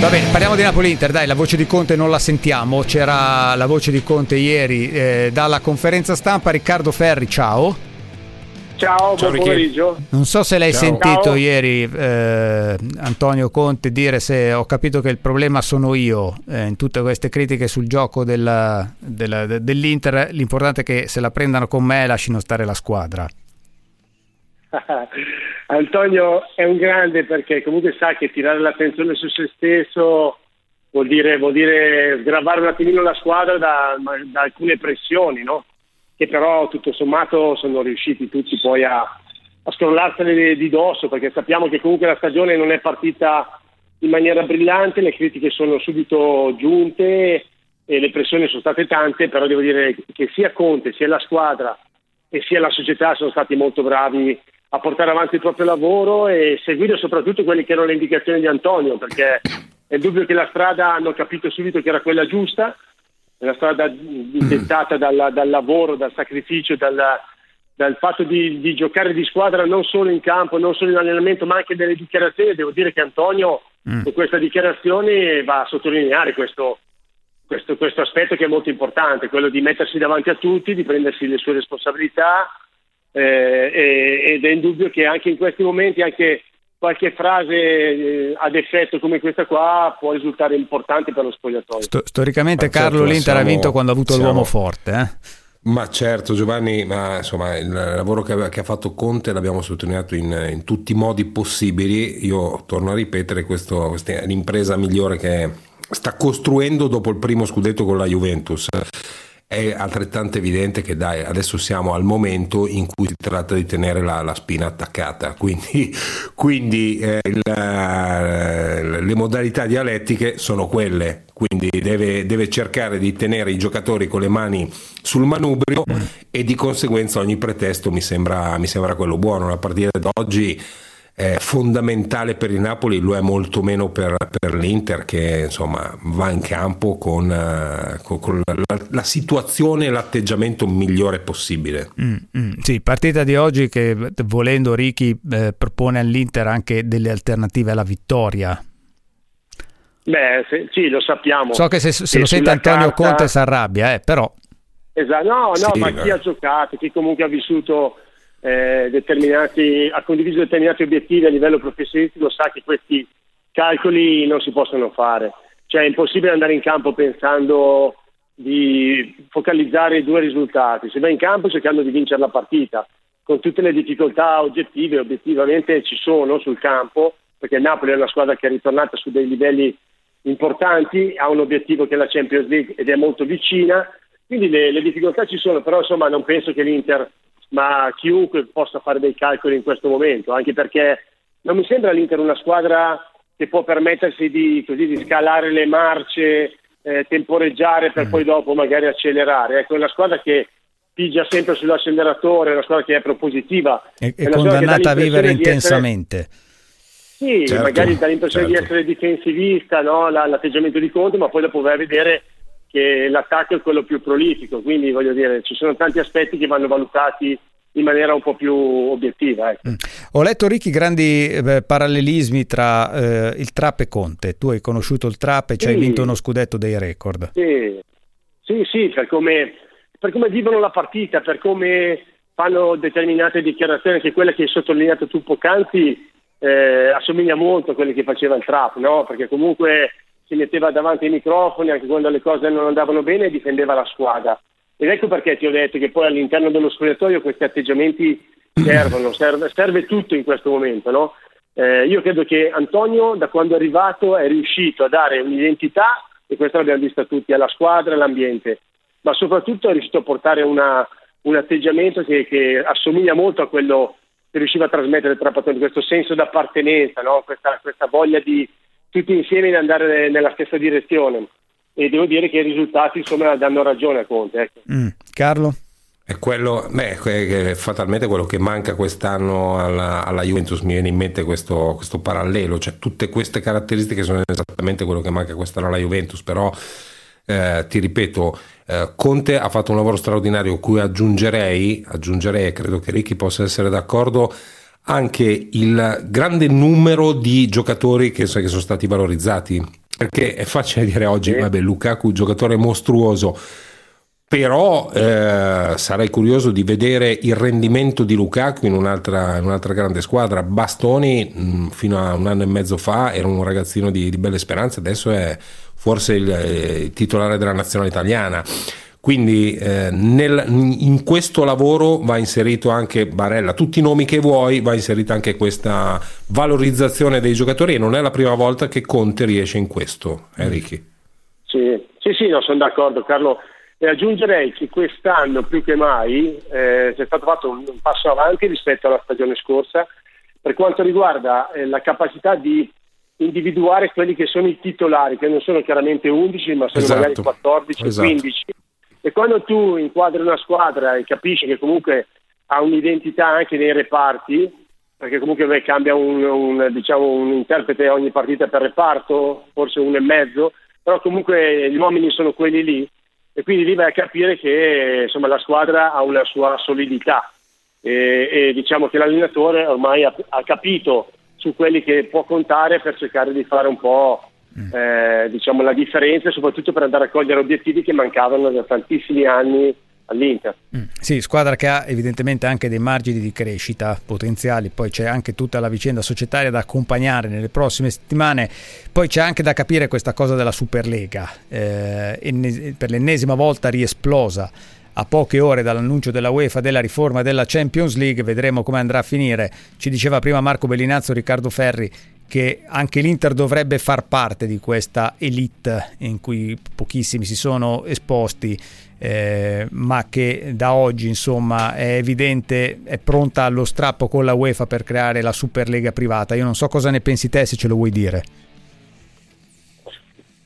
Va bene, parliamo di Napoli-Inter, dai, la voce di Conte non la sentiamo, c'era la voce di Conte ieri eh, dalla conferenza stampa, Riccardo Ferri, ciao. Ciao, buon Ricky. pomeriggio. Non so se l'hai Ciao. sentito Ciao. ieri eh, Antonio Conte dire se ho capito che il problema sono io eh, in tutte queste critiche sul gioco della- della- de- dell'Inter, l'importante è che se la prendano con me e lasciano stare la squadra. Antonio è un grande perché comunque sa che tirare l'attenzione su se stesso vuol dire, vuol dire sgravare un attimino la squadra da, da alcune pressioni, no? che però tutto sommato sono riusciti tutti poi a, a scrollarsene di dosso perché sappiamo che comunque la stagione non è partita in maniera brillante, le critiche sono subito giunte e le pressioni sono state tante, però devo dire che sia Conte, sia la squadra e sia la società sono stati molto bravi a portare avanti il proprio lavoro e seguire soprattutto quelle che erano le indicazioni di Antonio, perché è dubbio che la strada hanno capito subito che era quella giusta, una strada dettata dal, dal lavoro, dal sacrificio, dal, dal fatto di, di giocare di squadra non solo in campo, non solo in allenamento, ma anche nelle dichiarazioni. Devo dire che Antonio con questa dichiarazione va a sottolineare questo, questo, questo aspetto che è molto importante, quello di mettersi davanti a tutti, di prendersi le sue responsabilità eh, ed è indubbio che anche in questi momenti anche qualche frase eh, ad effetto come questa qua può risultare importante per lo spogliatoio. Sto- storicamente Ma certo, Carlo l'Inter ha siamo- vinto quando ha avuto siamo- l'uomo forte. eh. Ma certo Giovanni, ma insomma il lavoro che, aveva- che ha fatto Conte l'abbiamo sottolineato in, in tutti i modi possibili, io torno a ripetere, questo, questa è l'impresa migliore che sta costruendo dopo il primo scudetto con la Juventus. È altrettanto evidente che dai, adesso siamo al momento in cui si tratta di tenere la, la spina attaccata, quindi, quindi eh, il- eh, le modalità dialettiche sono quelle, quindi deve, deve cercare di tenere i giocatori con le mani sul manubrio e di conseguenza ogni pretesto mi sembra, mi sembra quello buono. La partita d'oggi fondamentale per il Napoli, lo è molto meno per, per l'Inter che insomma va in campo con, eh, con- con la, la- la situazione e l'atteggiamento migliore possibile. Mm, mm, sì, partita di oggi che volendo Ricky eh, propone all'Inter anche delle alternative alla vittoria. Beh, se- sì, lo sappiamo. So che se, se lo sente Antonio carta- Conte si arrabbia, eh, però Esatto, no, no, Sì, ma beh. chi ha giocato, chi comunque ha vissuto eh, ha condiviso determinati obiettivi a livello professionistico sa che questi calcoli non si possono fare. Cioè è impossibile andare in campo pensando di focalizzare i due risultati. Si va in campo cercando di vincere la partita, con tutte le difficoltà oggettive, obiettivamente ci sono sul campo, perché il Napoli è una squadra che è ritornata su dei livelli importanti, ha un obiettivo che è la Champions League ed è molto vicina, quindi le, le difficoltà ci sono, però insomma non penso che l'Inter, ma chiunque possa fare dei calcoli in questo momento, anche perché non mi sembra l'Inter una squadra che può permettersi di, così, di scalare le marce, eh, temporeggiare per poi dopo magari accelerare. Ecco, è una squadra che pigia sempre sull'acceleratore, è una squadra che è propositiva. è, è condannata a vivere di essere- intensamente. sì, Certo, magari dà l'impressione certo. di essere difensivista, no? La- l'atteggiamento di Conte, ma poi dopo vai a vedere che l'attacco è quello più prolifico, quindi voglio dire ci sono tanti aspetti che vanno valutati in maniera un po' più obiettiva. Ecco. Mm. Ho letto ricchi grandi eh, parallelismi tra eh, il Trap e Conte. Tu hai conosciuto il Trap e ci hai Sì. vinto uno scudetto dei record. Sì, sì, sì, per come, per come vivono la partita, per come fanno determinate dichiarazioni, anche quella che hai sottolineato tu poc'anzi eh, assomiglia molto a quelle che faceva il Trap, no? Perché comunque si metteva davanti ai microfoni anche quando le cose non andavano bene e difendeva la squadra. Ed ecco perché ti ho detto che poi all'interno dello spogliatoio questi atteggiamenti servono, serve, serve tutto in questo momento, no? Eh, io credo che Antonio da quando è arrivato è riuscito a dare un'identità, e questo l'abbiamo visto tutti, alla squadra e all'ambiente, ma soprattutto è riuscito a portare una- un atteggiamento che, che assomiglia molto a quello che riusciva a trasmettere Trapattoni, questo senso d'appartenenza, no? questa, questa voglia di tutti insieme di andare nella stessa direzione. E devo dire che i risultati insomma danno ragione a Conte. Ecco. Mm. Carlo? È quello, beh, è fatalmente quello che manca quest'anno alla, alla Juventus, mi viene in mente questo, questo parallelo, cioè tutte queste caratteristiche sono esattamente quello che manca quest'anno alla Juventus, però eh, ti ripeto, eh, Conte ha fatto un lavoro straordinario, cui aggiungerei, aggiungerei, credo che Ricky possa essere d'accordo, anche il grande numero di giocatori che, che sono stati valorizzati, perché è facile dire oggi, vabbè, Lukaku, giocatore mostruoso, però eh, sarei curioso di vedere il rendimento di Lukaku in un'altra, in un'altra grande squadra. Bastoni mh, fino a un anno e mezzo fa era un ragazzino di, di belle speranze, adesso è forse il, eh, il titolare della nazionale italiana. Quindi eh, nel- in questo lavoro va inserito anche Barella, tutti i nomi che vuoi, va inserita anche questa valorizzazione dei giocatori e non è la prima volta che Conte riesce in questo, eh? Sì, sì, sì, no, sono d'accordo Carlo. E aggiungerei che quest'anno più che mai eh, c'è stato fatto un, un passo avanti rispetto alla stagione scorsa per quanto riguarda eh, la capacità di individuare quelli che sono i titolari, che non sono chiaramente 11, ma sono Esatto. magari 14 Esatto. 15. E quando tu inquadri una squadra e capisci che comunque ha un'identità anche nei reparti, perché comunque beh, cambia un, un, diciamo, un interprete ogni partita per reparto, forse uno e mezzo, però comunque gli uomini sono quelli lì. E quindi lì vai a capire che insomma, la squadra ha una sua solidità. E, e diciamo che l'allenatore ormai ha, ha capito su quelli che può contare per cercare di fare un po' eh, diciamo, la differenza soprattutto per andare a cogliere obiettivi che mancavano da tantissimi anni all'Inter. Sì, squadra che ha evidentemente anche dei margini di crescita potenziali, poi c'è anche tutta la vicenda societaria da accompagnare nelle prossime settimane, poi c'è anche da capire questa cosa della Superlega, eh, per l'ennesima volta riesplosa a poche ore dall'annuncio della UEFA della riforma della Champions League, vedremo come andrà a finire. Ci diceva prima Marco Bellinazzo, Riccardo Ferri, che anche l'Inter dovrebbe far parte di questa elite in cui pochissimi si sono esposti, eh, ma che da oggi insomma è evidente, è pronta allo strappo con la UEFA per creare la Superlega privata. Io non so cosa ne pensi te, se ce lo vuoi dire.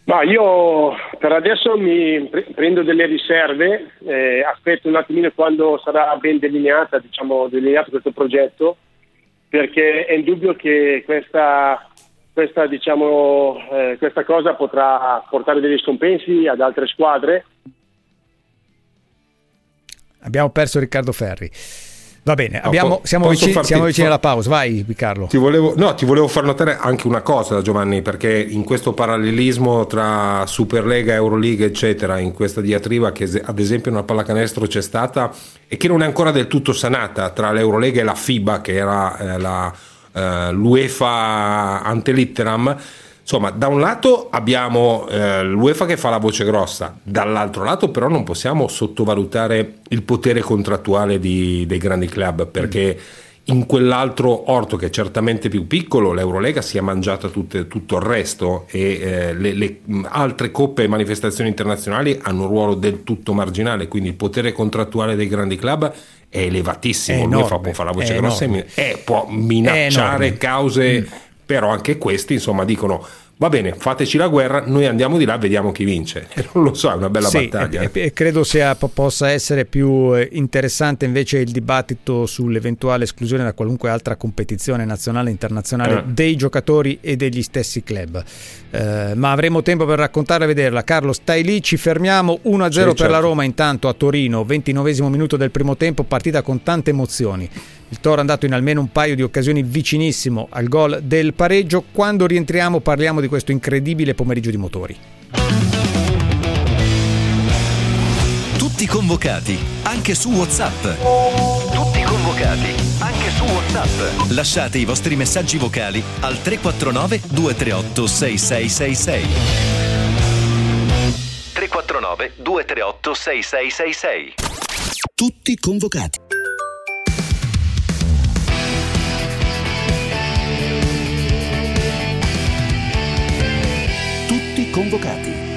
Ma io per adesso mi pre- prendo delle riserve, eh, aspetto un attimino quando sarà ben delineata, diciamo, delineato questo progetto, perché è indubbio che questa, questa, diciamo, eh, questa cosa potrà portare degli scompensi ad altre squadre. Abbiamo perso Riccardo Ferri. Va bene, abbiamo- siamo, vicini, farti- siamo vicini alla pausa. Vai, Carlo. Ti volevo, no, ti volevo far notare anche una cosa, Giovanni, perché in questo parallelismo tra Superlega, Eurolega, eccetera, in questa diatriba che ad esempio nella pallacanestro c'è stata e che non è ancora del tutto sanata tra l'Eurolega e la FIBA, che era eh, la, eh, l'UEFA ante litteram. Insomma, da un lato abbiamo eh, l'UEFA che fa la voce grossa, dall'altro lato però non possiamo sottovalutare il potere contrattuale di- dei grandi club perché in quell'altro orto che è certamente più piccolo l'Eurolega si è mangiata tutte- tutto il resto e eh, le, le, altre coppe e manifestazioni internazionali hanno un ruolo del tutto marginale, quindi il potere contrattuale dei grandi club è elevatissimo, È l'UEFA può fare la voce grossa e enorme. mi- e può minacciare cause però anche questi insomma dicono va bene, fateci la guerra, noi andiamo di là, vediamo chi vince. Non lo so, è una bella Sì, battaglia. e- e credo sia, po- possa essere più eh, interessante invece il dibattito sull'eventuale esclusione da qualunque altra competizione nazionale e internazionale Eh. dei giocatori e degli stessi club. Eh, ma avremo tempo per raccontarla e vederla. Carlo, stai lì, ci fermiamo 1-0 Sì, per certo. la Roma intanto a Torino, 29 minuto del primo tempo, partita con tante emozioni. Il Toro è andato in almeno un paio di occasioni vicinissimo al gol del pareggio. Quando rientriamo parliamo di questo incredibile pomeriggio di motori. Tutti convocati, anche su WhatsApp. Tutti convocati, anche su WhatsApp. Lasciate i vostri messaggi vocali al 349 238 6666. 349 238 6666. Tutti convocati. Convocati.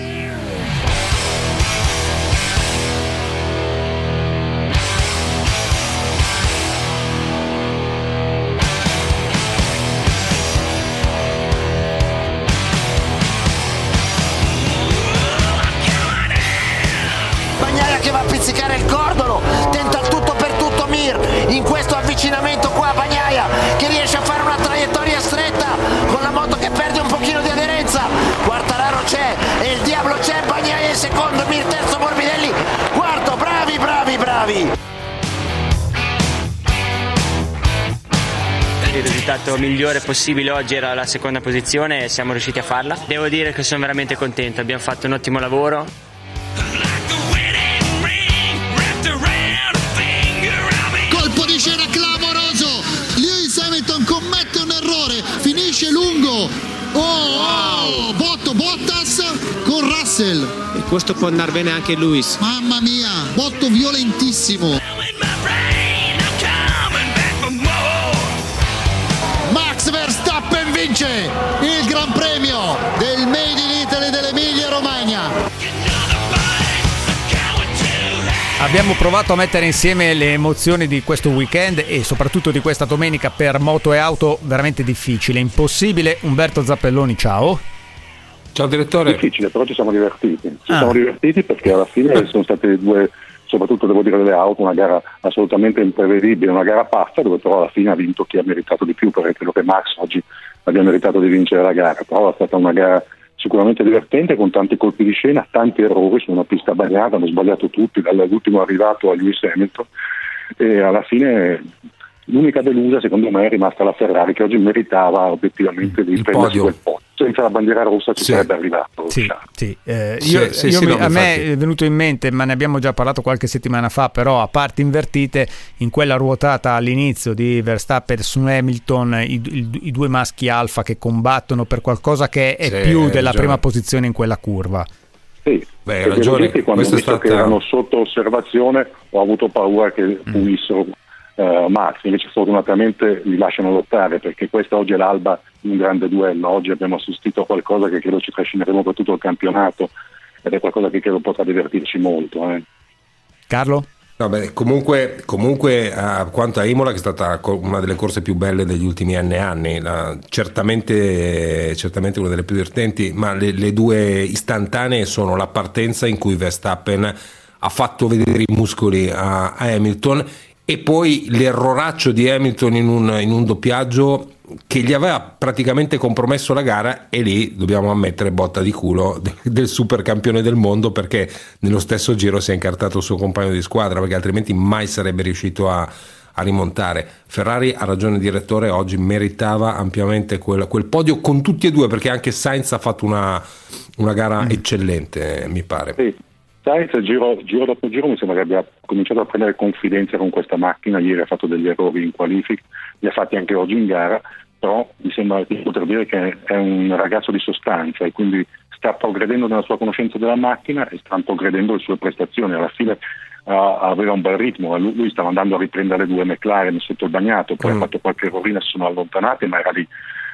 Bagnaia che va a pizzicare il cordolo, tenta il tutto per tutto Mir, in questo avvicinamento qua Bagnaia che riesce a fare una traiettoria stretta con la moto che perde un pochino di aderenza, In secondo, Mir terzo, Morbidelli quarto, bravi, bravi, bravi! Il risultato migliore possibile oggi era la seconda posizione e siamo riusciti a farla. Devo dire che sono veramente contento, abbiamo fatto un ottimo lavoro. Colpo di scena clamoroso. Lewis Hamilton commette un errore, finisce lungo. Oh, oh, Botto Bottas con Russell. Questo può andare bene anche Luis. Mamma mia, botto violentissimo. Max Verstappen vince il Gran Premio del Made in Italy dell'Emilia Romagna. Abbiamo provato a mettere insieme le emozioni di questo weekend e soprattutto di questa domenica per moto e auto veramente difficile, impossibile. Umberto Zappelloni, ciao. Ciao direttore. Difficile, però ci siamo divertiti. Ci Ah. siamo divertiti perché alla fine sono state due, soprattutto devo dire delle auto, una gara assolutamente imprevedibile, una gara pazza dove però alla fine ha vinto chi ha meritato di più, perché credo che Max oggi abbia meritato di vincere la gara, però è stata una gara sicuramente divertente con tanti colpi di scena, tanti errori su una pista bagnata, hanno sbagliato tutti, dall'ultimo arrivato a Lewis Hamilton e alla fine l'unica delusa secondo me è rimasta la Ferrari che oggi meritava obiettivamente di prendersi quel podio. Senza la bandiera rossa ci sarebbe arrivato. Sì, sì. Eh, Sì, io- sì, io sì, mi- no, a me è venuto in mente, ma ne abbiamo già parlato qualche settimana fa, però a parti invertite, in quella ruotata all'inizio di Verstappen su Hamilton, i, i- i due maschi alfa che combattono per qualcosa che è Sì, più della ragione. prima posizione in quella curva. Sì, Beh, hai ragione, che quando ho questa è visto che stata- erano sotto osservazione ho avuto paura che Mm. Eh, Max, invece fortunatamente li lasciano lottare perché questa oggi è l'alba di un grande duello, oggi abbiamo assistito a qualcosa che credo ci trascineremo per tutto il campionato ed è qualcosa che credo potrà divertirci molto. eh. Carlo? No, beh, comunque, comunque eh, quanto a Imola che è stata una delle corse più belle degli ultimi anni anni, la- certamente, certamente una delle più divertenti, ma le, le due istantanee sono la partenza in cui Verstappen ha fatto vedere i muscoli a, a Hamilton e poi l'erroraccio di Hamilton in un, in un doppiaggio che gli aveva praticamente compromesso la gara e lì dobbiamo ammettere botta di culo de- del super campione del mondo perché nello stesso giro si è incartato il suo compagno di squadra perché altrimenti mai sarebbe riuscito a, a rimontare. Ferrari ha ragione il direttore, oggi meritava ampiamente quel, quel podio con tutti e due perché anche Sainz ha fatto una, una gara eccellente mi pare. Sì. Sainz giro, giro dopo giro mi sembra che abbia cominciato a prendere confidenza con questa macchina, ieri ha fatto degli errori in qualifica, li ha fatti anche oggi in gara, però mi sembra di poter dire che è un ragazzo di sostanza e quindi sta progredendo nella sua conoscenza della macchina e sta progredendo le sue prestazioni. Alla fine eh, aveva un bel ritmo, lui, lui stava andando a riprendere le due McLaren sotto il bagnato, poi ha fatto qualche errorina, si sono allontanate, ma era lì.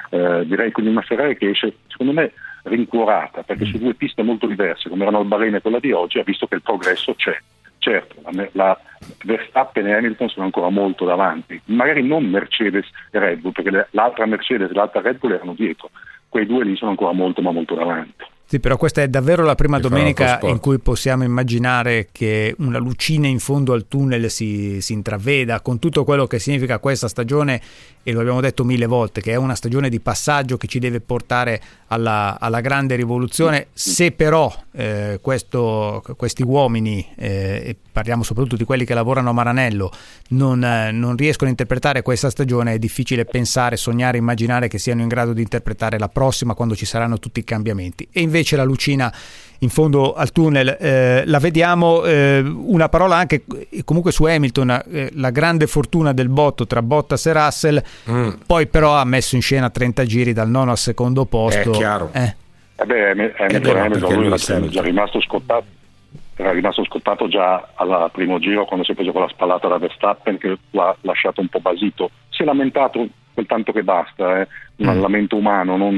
Eh, direi quindi una Ferrari che esce, secondo me, rincuorata, perché su due piste molto diverse, come erano il Bahrain e quella di oggi, ha visto che il progresso c'è. Certo, la, la Verstappen e Hamilton sono ancora molto davanti, magari non Mercedes e Red Bull, perché l'altra Mercedes e l'altra Red Bull erano dietro, quei due lì sono ancora molto ma molto davanti. Sì, però questa è davvero la prima domenica in cui possiamo immaginare che una lucina in fondo al tunnel si, si intraveda, con tutto quello che significa questa stagione, e lo abbiamo detto mille volte, che è una stagione di passaggio che ci deve portare alla, alla grande rivoluzione. Se però eh, questo- questi uomini, eh, parliamo soprattutto di quelli che lavorano a Maranello, non, eh, non riescono a interpretare questa stagione, è difficile pensare, sognare, immaginare che siano in grado di interpretare la prossima quando ci saranno tutti i cambiamenti. E invece la lucina in fondo al tunnel eh, la vediamo. eh, una parola anche eh, comunque su Hamilton, eh, la grande fortuna del botto tra Bottas e Russell, Mm. poi però ha messo in scena 30 giri dal nono al secondo posto. È chiaro. Eh, Eh beh, Ham- Hamilton, Hamilton, lui già rimasto scottato era rimasto scottato già al primo giro quando si è preso con la spallata da Verstappen che l'ha lasciato un po' basito si è lamentato quel tanto che basta eh. un Mm. lamento umano non,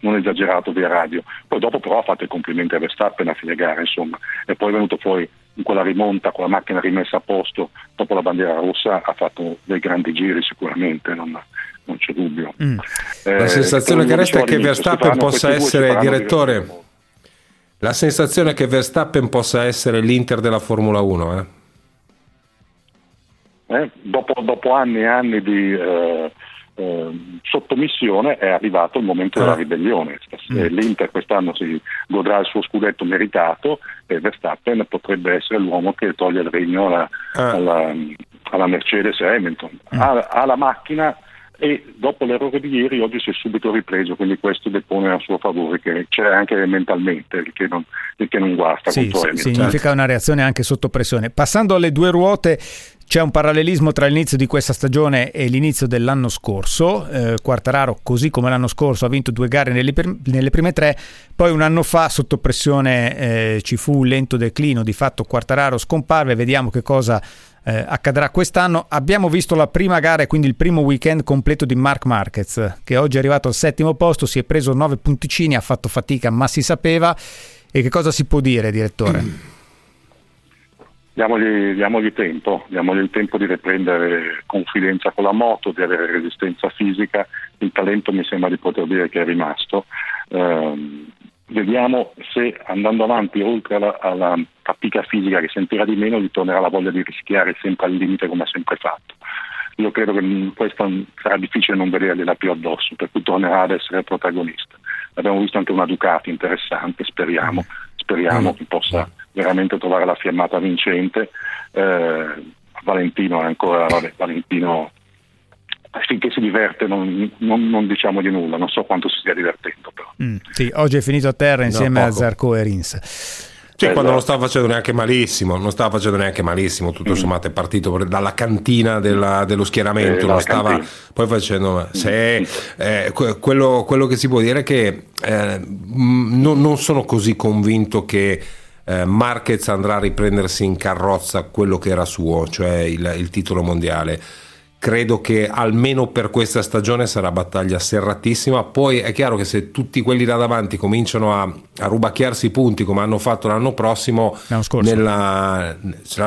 non esagerato via radio poi dopo però ha fatto i complimenti a Verstappen a fine gara insomma e poi è venuto fuori in quella rimonta con la macchina rimessa a posto dopo la bandiera rossa ha fatto dei grandi giri sicuramente non, non c'è dubbio mm. Eh, La sensazione che resta è che Verstappen possa essere direttore. La sensazione è che Verstappen possa essere l'Inter della Formula 1. Eh? Eh, dopo, dopo anni e anni di eh, eh, sottomissione è arrivato il momento della Ah. ribellione. Eh, L'Inter quest'anno si godrà il suo scudetto meritato e Verstappen potrebbe essere l'uomo che toglie il regno alla, Ah. alla- alla Mercedes e Hamilton. Ha, ha la macchina e dopo l'errore di ieri oggi si è subito ripreso, quindi questo depone a suo favore, che c'è anche mentalmente, il che non, il che non guasta Sì, sì, significa una reazione anche sotto pressione. Passando alle due ruote, c'è un parallelismo tra l'inizio di questa stagione e l'inizio dell'anno scorso. Eh, Quartararo, così come l'anno scorso, ha vinto due gare nelle, prim- nelle prime tre. Poi un anno fa, sotto pressione, eh, ci fu un lento declino. Di fatto, Quartararo scomparve. Vediamo che cosa eh, accadrà quest'anno. Abbiamo visto la prima gara e quindi il primo weekend completo di Mark Marquez, che oggi è arrivato al settimo posto, si è preso nove punticini, ha fatto fatica, ma si sapeva. E che cosa si può dire, direttore? Diamogli, diamogli tempo, diamogli il tempo di riprendere confidenza con la moto, di avere resistenza fisica, il talento mi sembra di poter dire che è rimasto. Ehm, vediamo se andando avanti oltre alla, alla fatica fisica che sentirà di meno gli tornerà la voglia di rischiare sempre al limite come ha sempre fatto. Io credo che questo sarà difficile non vedergliela più addosso, per cui tornerà ad essere protagonista. Abbiamo visto anche una Ducati interessante, speriamo, speriamo che possa veramente trovare la fiammata vincente. Eh, Valentino è ancora, vabbè, Valentino finché si diverte non, non- non diciamo di nulla, non so quanto si stia divertendo però. Mm, sì, oggi è finito a terra insieme a poco. Zarco e Rins. Sì, quando non stava facendo neanche malissimo, non stava facendo neanche malissimo, tutto sommato è partito dalla cantina della- dello schieramento, Eh, stava cantina. poi facendo... Se, eh, que- quello, quello che si può dire è che eh, mh, non, non sono così convinto che eh, Marquez andrà a riprendersi in carrozza quello che era suo, cioè il, il titolo mondiale. Credo che almeno per questa stagione sarà battaglia serratissima. Poi è chiaro che se tutti quelli là davanti cominciano a, a rubacchiarsi i punti come hanno fatto l'anno prossimo, L'anno scorso. nella-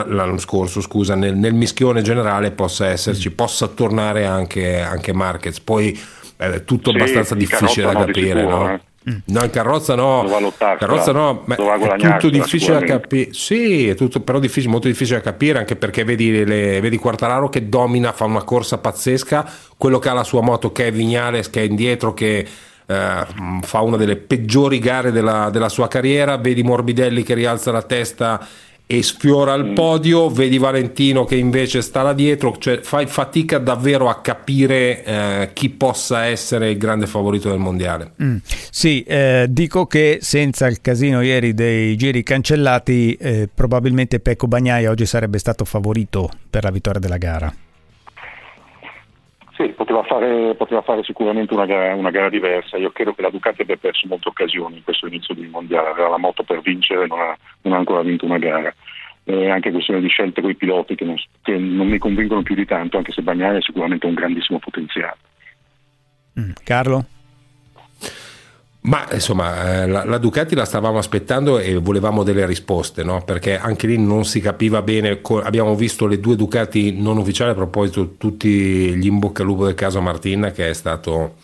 l'anno scorso, scusa, nel, nel mischione generale possa Mm. esserci, possa tornare anche, anche Marquez. Poi è tutto Sì, abbastanza difficile da carrozza no, di capire, sicuro, no? eh. No, in carrozza no, Doveva lottarsela, carrozza no, ma è tutto difficile da capire. Sì, è tutto però difficile, molto difficile da capire anche perché vedi, le, vedi Quartararo che domina, fa una corsa pazzesca, quello che ha la sua moto che è Vignales che è indietro che eh, fa una delle peggiori gare della, della sua carriera, vedi Morbidelli che rialza la testa e sfiora Mm. il podio, vedi Valentino che invece sta là dietro, cioè fai fatica davvero a capire eh, chi possa essere il grande favorito del mondiale. Mm. Sì, eh, dico che senza il casino ieri dei giri cancellati, eh, probabilmente Pecco Bagnaia oggi sarebbe stato favorito per la vittoria della gara. Sì, poteva fare, poteva fare sicuramente una gara, una gara diversa. Io credo che la Ducati abbia perso molte occasioni in questo inizio di mondiale. Aveva la moto per vincere, non ha, non ha ancora vinto una gara. Eh, anche questione di scelte con i piloti che non, che non mi convincono più di tanto, anche se Bagnaia ha sicuramente un grandissimo potenziale. Mm. Carlo? Ma insomma, eh, la, la Ducati la stavamo aspettando e volevamo delle risposte, no? perché anche lì non si capiva bene. abbiamo visto le due Ducati non ufficiali, a proposito, tutti gli in bocca al lupo del caso Martin, che è stato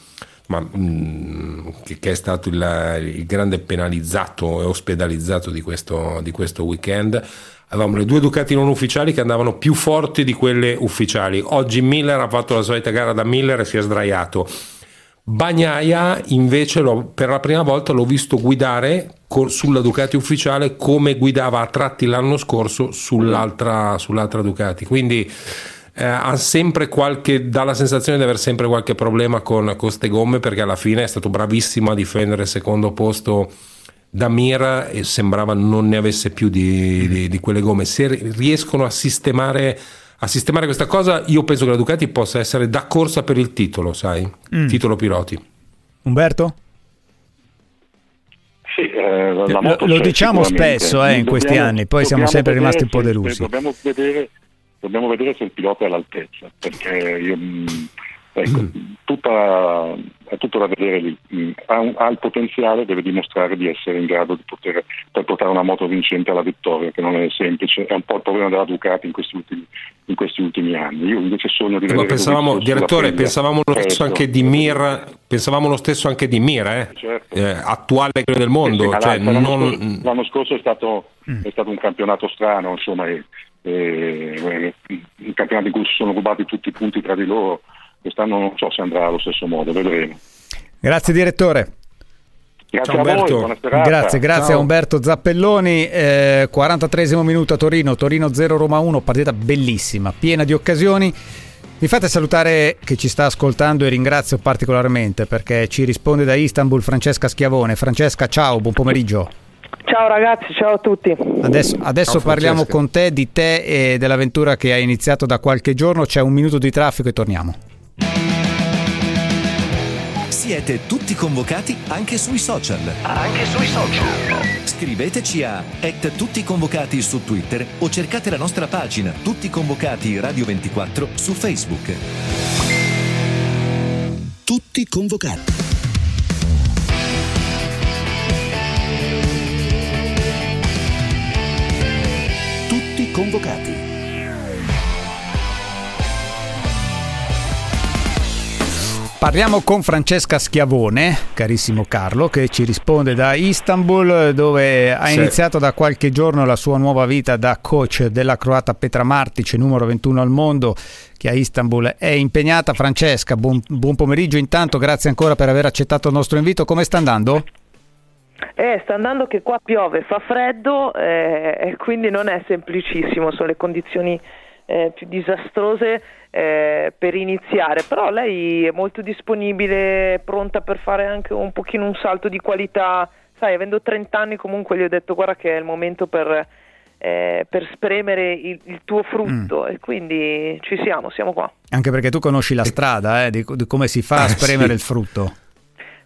ma, mh, che, che, è stato il, il, grande penalizzato e ospedalizzato di questo, di questo weekend. Avevamo le due Ducati non ufficiali che andavano più forti di quelle ufficiali. Oggi Miller ha fatto la solita gara da Miller e si è sdraiato. Bagnaia invece per la prima volta l'ho visto guidare sulla Ducati ufficiale come guidava a tratti l'anno scorso sull'altra, sull'altra Ducati. Quindi eh, ha sempre qualche, dà la sensazione di avere sempre qualche problema con queste gomme perché alla fine è stato bravissimo a difendere il secondo posto da Mir e sembrava non ne avesse più di, di, di quelle gomme. Se riescono a sistemare, a sistemare, questa cosa, io penso che la Ducati possa essere da corsa per il titolo, sai? Mm. Titolo piloti. Umberto? Sì, eh, lo, lo diciamo spesso eh, in dobbiamo, questi anni, poi siamo sempre rimasti un po' delusi. Dobbiamo vedere dobbiamo vedere se il pilota è all'altezza, perché io, mm, ecco, mm. tutta, è tutto da vedere lì. Mm, ha, un, ha, il potenziale, deve dimostrare di essere in grado di poter per portare una moto vincente alla vittoria, che non è semplice, è un po' il problema della Ducati in questi ultimi, in questi ultimi anni. Io invece sogno di eh, vedere. pensavamo, direttore, pensavamo lo stesso anche di Mir, pensavamo lo stesso anche di Mir, eh? Certo. Eh, attuale del mondo. Sì, cioè, l'anno, non... scorso, l'anno, scorso, è stato, è stato un campionato strano, insomma. E, eh, i campionati in cui si sono rubati tutti i punti tra di loro, quest'anno non so se andrà allo stesso modo, vedremo. Grazie direttore. Grazie Ciao, a voi, Grazie, grazie a Umberto Zappelloni. Eh, 43 minuto a Torino, Torino 0 Roma 1, partita bellissima, piena di occasioni. Mi fate salutare che ci sta ascoltando e ringrazio particolarmente perché ci risponde da Istanbul Francesca Schiavone. Francesca, ciao, buon pomeriggio. Ciao ragazzi, ciao a tutti. Adesso, adesso ciao, parliamo con te di te e dell'avventura che hai iniziato da qualche giorno. C'è un minuto di traffico e torniamo. Siete tutti convocati anche sui social. Anche sui social. Scriveteci a et tutti convocati su Twitter o cercate la nostra pagina Tutti convocati Radio 24 su Facebook. Tutti convocati. convocati. Parliamo con Francesca Schiavone, carissimo Carlo, che ci risponde da Istanbul, dove ha sì. iniziato da qualche giorno la sua nuova vita da coach della croata Petra Martic, numero 21 al mondo, che a Istanbul è impegnata. Francesca, buon, buon pomeriggio intanto, grazie ancora per aver accettato il nostro invito. Come sta andando? Eh, sta andando che qua piove, fa freddo eh, e quindi non è semplicissimo, sono le condizioni eh, più disastrose eh, per iniziare, però lei è molto disponibile, pronta per fare anche un pochino un salto di qualità, sai, avendo 30 anni comunque gli ho detto guarda che è il momento per, eh, per spremere il, il, tuo frutto mm. e quindi ci siamo, siamo qua. Anche perché tu conosci la strada eh, di, di, come si fa a spremere sì. il frutto.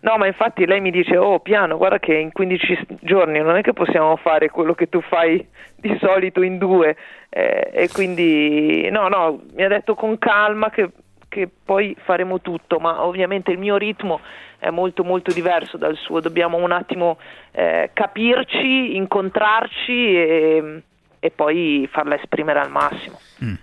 No, ma infatti lei mi dice, oh piano, guarda che in 15 giorni non è che possiamo fare quello che tu fai di solito in due. Eh, e quindi, no, no, mi ha detto con calma che, che, poi faremo tutto, ma ovviamente il mio ritmo è molto molto diverso dal suo, dobbiamo un attimo eh, capirci, incontrarci e, e, poi farla esprimere al massimo. Mm.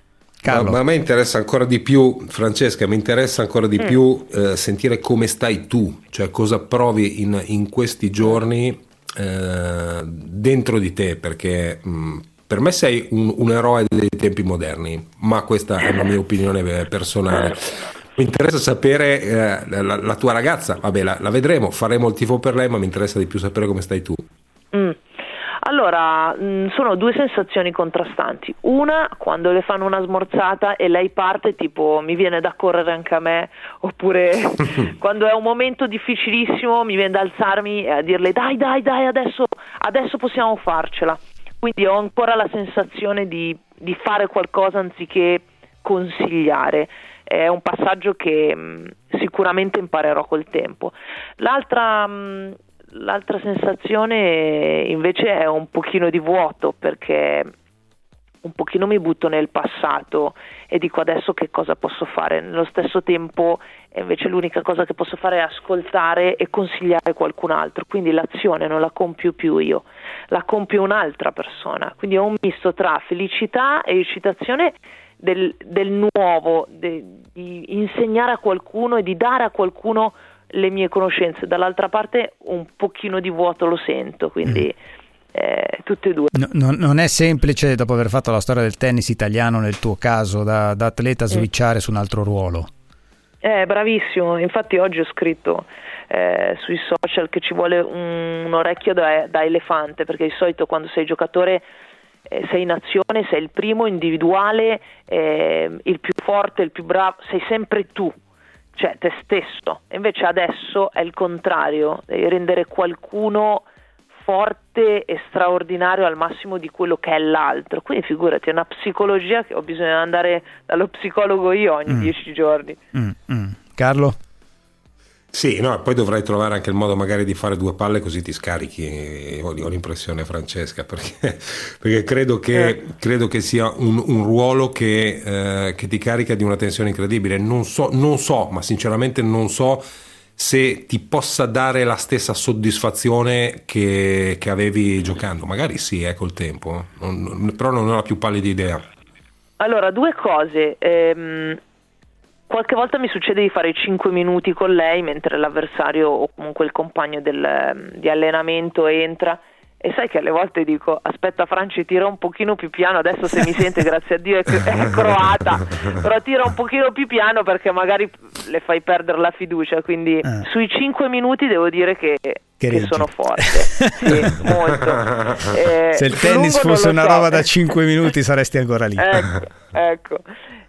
Carlo. Ma, a me interessa ancora di più, Francesca, mi interessa ancora di mm. più eh, sentire come stai tu, cioè cosa provi in, in questi giorni eh, dentro di te, perché mh, mm, per me sei un, un, eroe dei tempi moderni, ma questa è una mia opinione personale. Mi interessa sapere eh, la, la, tua ragazza, vabbè la, la, vedremo, faremo il tifo per lei, ma mi interessa di più sapere come stai tu. Mm. Allora, mh, mm, sono due sensazioni contrastanti. Una, quando le fanno una smorzata e lei parte tipo mi viene da correre anche a me, oppure quando è un momento difficilissimo mi viene da alzarmi e a dirle dai, dai, dai, adesso, adesso possiamo farcela. Quindi ho ancora la sensazione di, di fare qualcosa anziché consigliare è un passaggio che mh, mm, sicuramente imparerò col tempo. L'altra mh, mm, l'altra sensazione invece è un pochino di vuoto perché un pochino mi butto nel passato e dico adesso che cosa posso fare. Nello stesso tempo invece l'unica cosa che posso fare è ascoltare e consigliare qualcun altro, quindi l'azione non la compio più io, la compie un'altra persona. Quindi è un misto tra felicità e eccitazione del, del nuovo, de, di insegnare a qualcuno e di dare a qualcuno le mie conoscenze, dall'altra parte un pochino di vuoto lo sento, quindi eh, tutte e due. No- non- non è semplice, dopo aver fatto la storia del tennis italiano nel tuo caso, da, da atleta, switchare su un altro ruolo. Eh, bravissimo, infatti oggi ho scritto eh, sui social che ci vuole un, un orecchio da, da elefante, perché di solito quando sei giocatore eh, sei in azione, sei il primo individuale, eh, il più forte, il più bravo, sei sempre tu, cioè te stesso. Invece adesso è il contrario, devi rendere qualcuno forte e straordinario al massimo di quello che è l'altro. Quindi figurati, è una psicologia che ho bisogno di andare dallo psicologo io ogni Mm. dieci giorni. Mm, mm. Carlo? Sì, no, poi dovrai trovare anche il modo magari di fare due palle così ti scarichi, ho, ho l'impressione Francesca, perché, perché credo, che, credo che sia un, un ruolo che, eh, che ti carica di una tensione incredibile. Non so, non so, ma sinceramente non so se ti possa dare la stessa soddisfazione che, che avevi giocando. Magari sì, eh, col tempo, Non- non- però non ho la più pallida idea. Allora, due cose. Ehm, qualche volta mi succede di fare 5 minuti con lei mentre l'avversario o comunque il compagno del- di allenamento entra. E sai che alle volte dico, aspetta Franci, tira un pochino più piano, adesso se mi sente, grazie a Dio, è, è croata, però tira un pochino più piano perché magari le fai perdere la fiducia, quindi sui 5 minuti devo dire che, Che che sono forte, sì, molto. Eh, Se il tennis fosse una so. roba da 5 minuti saresti ancora lì. Ecco, ecco.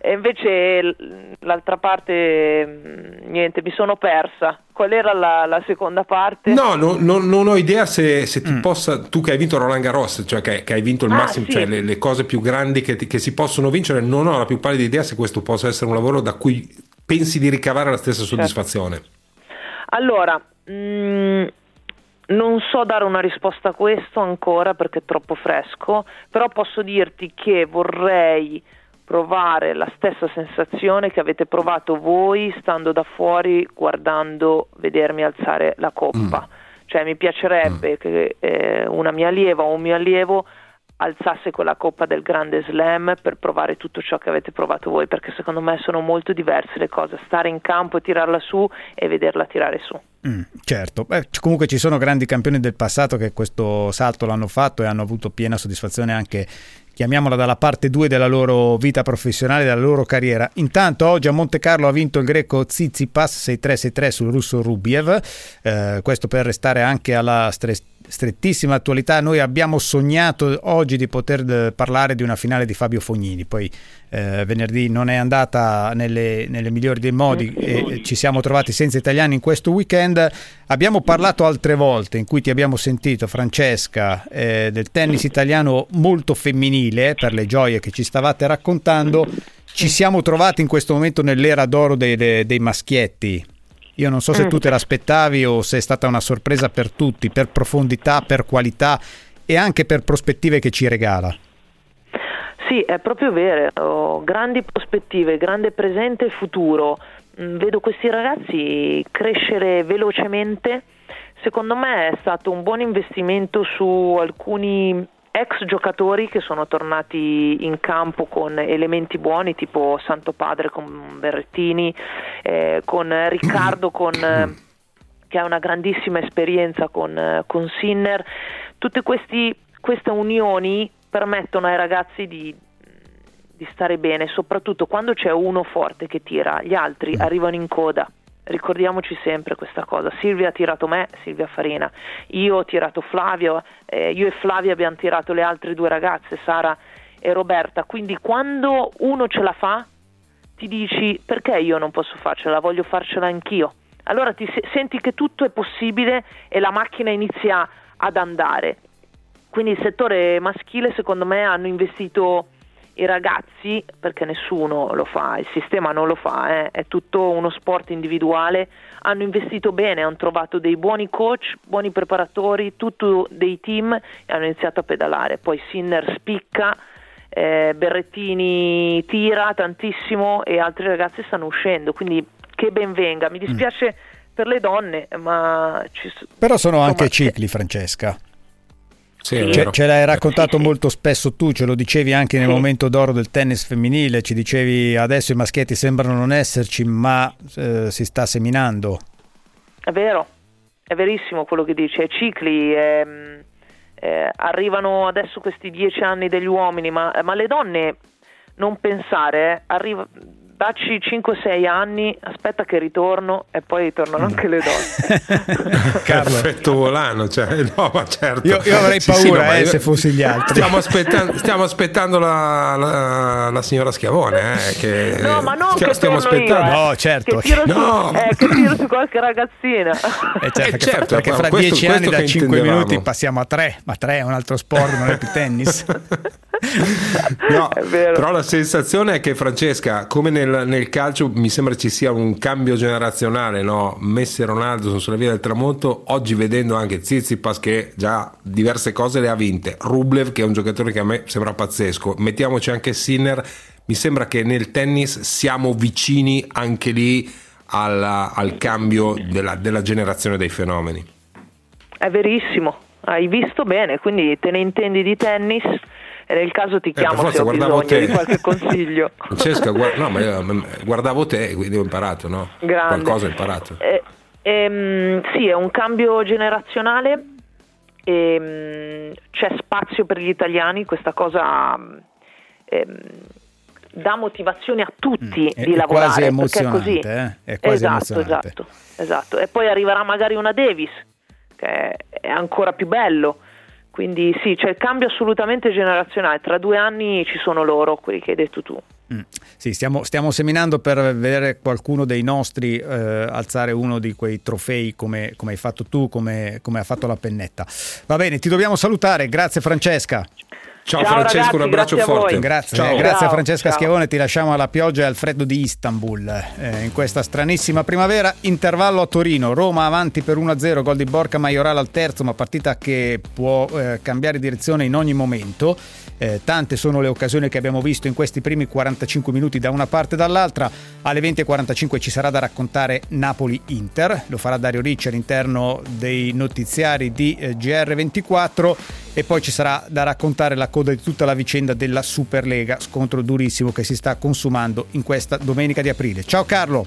E invece l'altra parte, mh, niente, mi sono persa. Qual era la, la seconda parte? No, no- no- non ho idea se, se ti possa, tu che hai vinto Roland Garros, cioè che, che hai vinto il Ah, massimo, sì. cioè le, le cose più grandi che, ti- che si possono vincere, non ho la più pallida idea se questo possa essere un lavoro da cui pensi di ricavare la stessa soddisfazione. Allora, mh, non so dare una risposta a questo ancora perché è troppo fresco, però posso dirti che vorrei provare la stessa sensazione che avete provato voi stando da fuori guardando vedermi alzare la coppa. Cioè mi piacerebbe che eh, una mia allieva o un mio allievo alzasse quella coppa del grande slam per provare tutto ciò che avete provato voi, perché secondo me sono molto diverse le cose, stare in campo e tirarla su e vederla tirare su. Mm, certo, Beh, comunque ci sono grandi campioni del passato che questo salto l'hanno fatto e hanno avuto piena soddisfazione anche, chiamiamola dalla parte 2 della loro vita professionale, della loro carriera. Intanto oggi a Monte Carlo ha vinto il greco Tsitsipas 6-3-6-3 sul russo Rubiev, Eh, questo per restare anche alla stre- strettissima attualità. Noi abbiamo sognato oggi di poter eh, parlare di una finale di Fabio Fognini, poi eh, venerdì non è andata nelle, nelle migliori dei modi e ci siamo trovati senza italiani in questo weekend. Abbiamo parlato altre volte in cui ti abbiamo sentito, Francesca, eh, del tennis italiano molto femminile per le gioie che ci stavate raccontando. Ci siamo trovati in questo momento nell'era d'oro dei- dei maschietti. Io non so se Mm. tu te l'aspettavi o se è stata una sorpresa per tutti, per profondità, per qualità e anche per prospettive che ci regala. Sì, è proprio vero, ho grandi prospettive, grande presente e futuro. Mm, Vedo questi ragazzi crescere velocemente. Secondo me è stato un buon investimento su alcuni ex giocatori che sono tornati in campo con elementi buoni, tipo Santo Padre con Berrettini, eh, con Riccardo con, eh, che ha una grandissima esperienza con, eh, con Sinner. Tutte questi- queste unioni permettono ai ragazzi di, di stare bene, soprattutto quando c'è uno forte che tira, gli altri arrivano in coda. Ricordiamoci sempre questa cosa. Silvia ha tirato me, Silvia Farina. Io ho tirato Flavio, eh, io e Flavia abbiamo tirato le altre due ragazze, Sara e Roberta. Quindi quando uno ce la fa, ti dici perché io non posso farcela, voglio farcela anch'io. Allora ti se- senti che tutto è possibile e la macchina inizia ad andare. Quindi il settore maschile secondo me hanno investito i ragazzi, perché nessuno lo fa, il sistema non lo fa, eh, è tutto uno sport individuale, hanno investito bene, hanno trovato dei buoni coach, buoni preparatori, tutto dei team e hanno iniziato a pedalare. Poi Sinner spicca, eh, Berrettini tira tantissimo e altri ragazzi stanno uscendo, quindi che ben venga. Mi dispiace per le donne, ma ci Però sono anche insomma, cicli, Francesca. Sì, è Ce, l'hai raccontato molto spesso tu, ce lo dicevi anche nel Sì. momento d'oro del tennis femminile, ci dicevi adesso i maschietti sembrano non esserci, ma eh, si sta seminando. È vero, è verissimo quello che dice, è cicli, ehm, eh, arrivano adesso questi dieci anni degli uomini, ma, ma le donne, non pensare, eh, arriva, dacci 5-6 anni, aspetta che ritorno e poi tornano anche le donne. Perfetto volano, cioè, no, ma certo. Io, io avrei Sì, sì, paura no, eh, io- se fossi gli altri. Stiamo aspettando, stiamo aspettando la, la- la signora Schiavone, eh, che, No, ma non che stiamo torno io, aspettando. eh. No, certo. Che tiro, No. su, eh, che tiro su qualche ragazzina. Eh, certo, Eh, certo, perché fra questo- dieci anni questo da che 5 intendevamo. minuti passiamo a 3, ma 3 è un altro sport, non è più tennis. No, però la sensazione è che Francesca, come nel, nel calcio, mi sembra ci sia un cambio generazionale, no? Messi e Ronaldo sono sulla via del tramonto, oggi vedendo anche Zizipas che già diverse cose le ha vinte, Rublev che è un giocatore che a me sembra pazzesco, mettiamoci anche Sinner, mi sembra che nel tennis siamo vicini anche lì alla- al cambio della, della generazione dei fenomeni. È verissimo, hai visto bene, quindi te ne intendi di tennis nel caso ti per chiamo forza, se ho bisogno te. di qualche consiglio. Francesca, guarda- no, ma io, guardavo te, quindi ho imparato, no? Grande. Qualcosa ho imparato. Eh, ehm, sì, è un cambio generazionale, ehm, c'è spazio per gli italiani, questa cosa ehm, dà motivazione a tutti Mm, di è lavorare. quasi perché è emozionante, così. eh? È quasi esatto, emozionante. esatto, esatto. E poi arriverà magari una Davis, che è ancora più bello. Quindi sì, c'è il cambio assolutamente generazionale. Tra due anni ci sono loro, quelli che hai detto tu. Mm. Sì, stiamo, stiamo seminando per vedere qualcuno dei nostri eh, alzare uno di quei trofei come, come hai fatto tu, come, come ha fatto la pennetta. Va bene, ti dobbiamo salutare. Grazie Francesca. Ciao, Ciao, Francesco, ragazzi, un abbraccio a forte. Grazie, Ciao. eh, grazie Ciao, Francesca ciao. Schiavone, ti lasciamo alla pioggia e al freddo di Istanbul. Eh, in questa stranissima primavera, intervallo a Torino, Roma avanti per 1-0, gol di Borca Maioral al terzo, ma partita che può eh, cambiare direzione in ogni momento. Eh, tante sono le occasioni che abbiamo visto in questi primi 45 minuti da una parte e dall'altra. Alle 20.45 ci sarà da raccontare Napoli-Inter, lo farà Dario Ricci all'interno dei notiziari di eh, GR24 e poi ci sarà da raccontare la coda di tutta la vicenda della Superlega, scontro durissimo che si sta consumando in questa domenica di aprile. Ciao Carlo!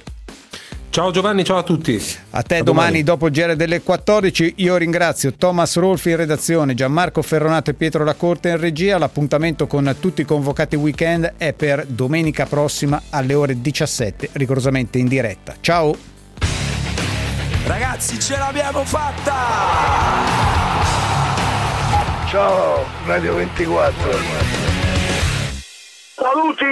Ciao Giovanni, ciao a tutti. A te A domani, domani. dopo il GR delle 14 io ringrazio Thomas Rolfi in redazione, Gianmarco Ferronato e Pietro Lacorte in regia. L'appuntamento con tutti i convocati weekend è per domenica prossima alle ore 17, rigorosamente in diretta. Ciao! Ragazzi, ce l'abbiamo fatta! Ciao, Radio 24. Saluti!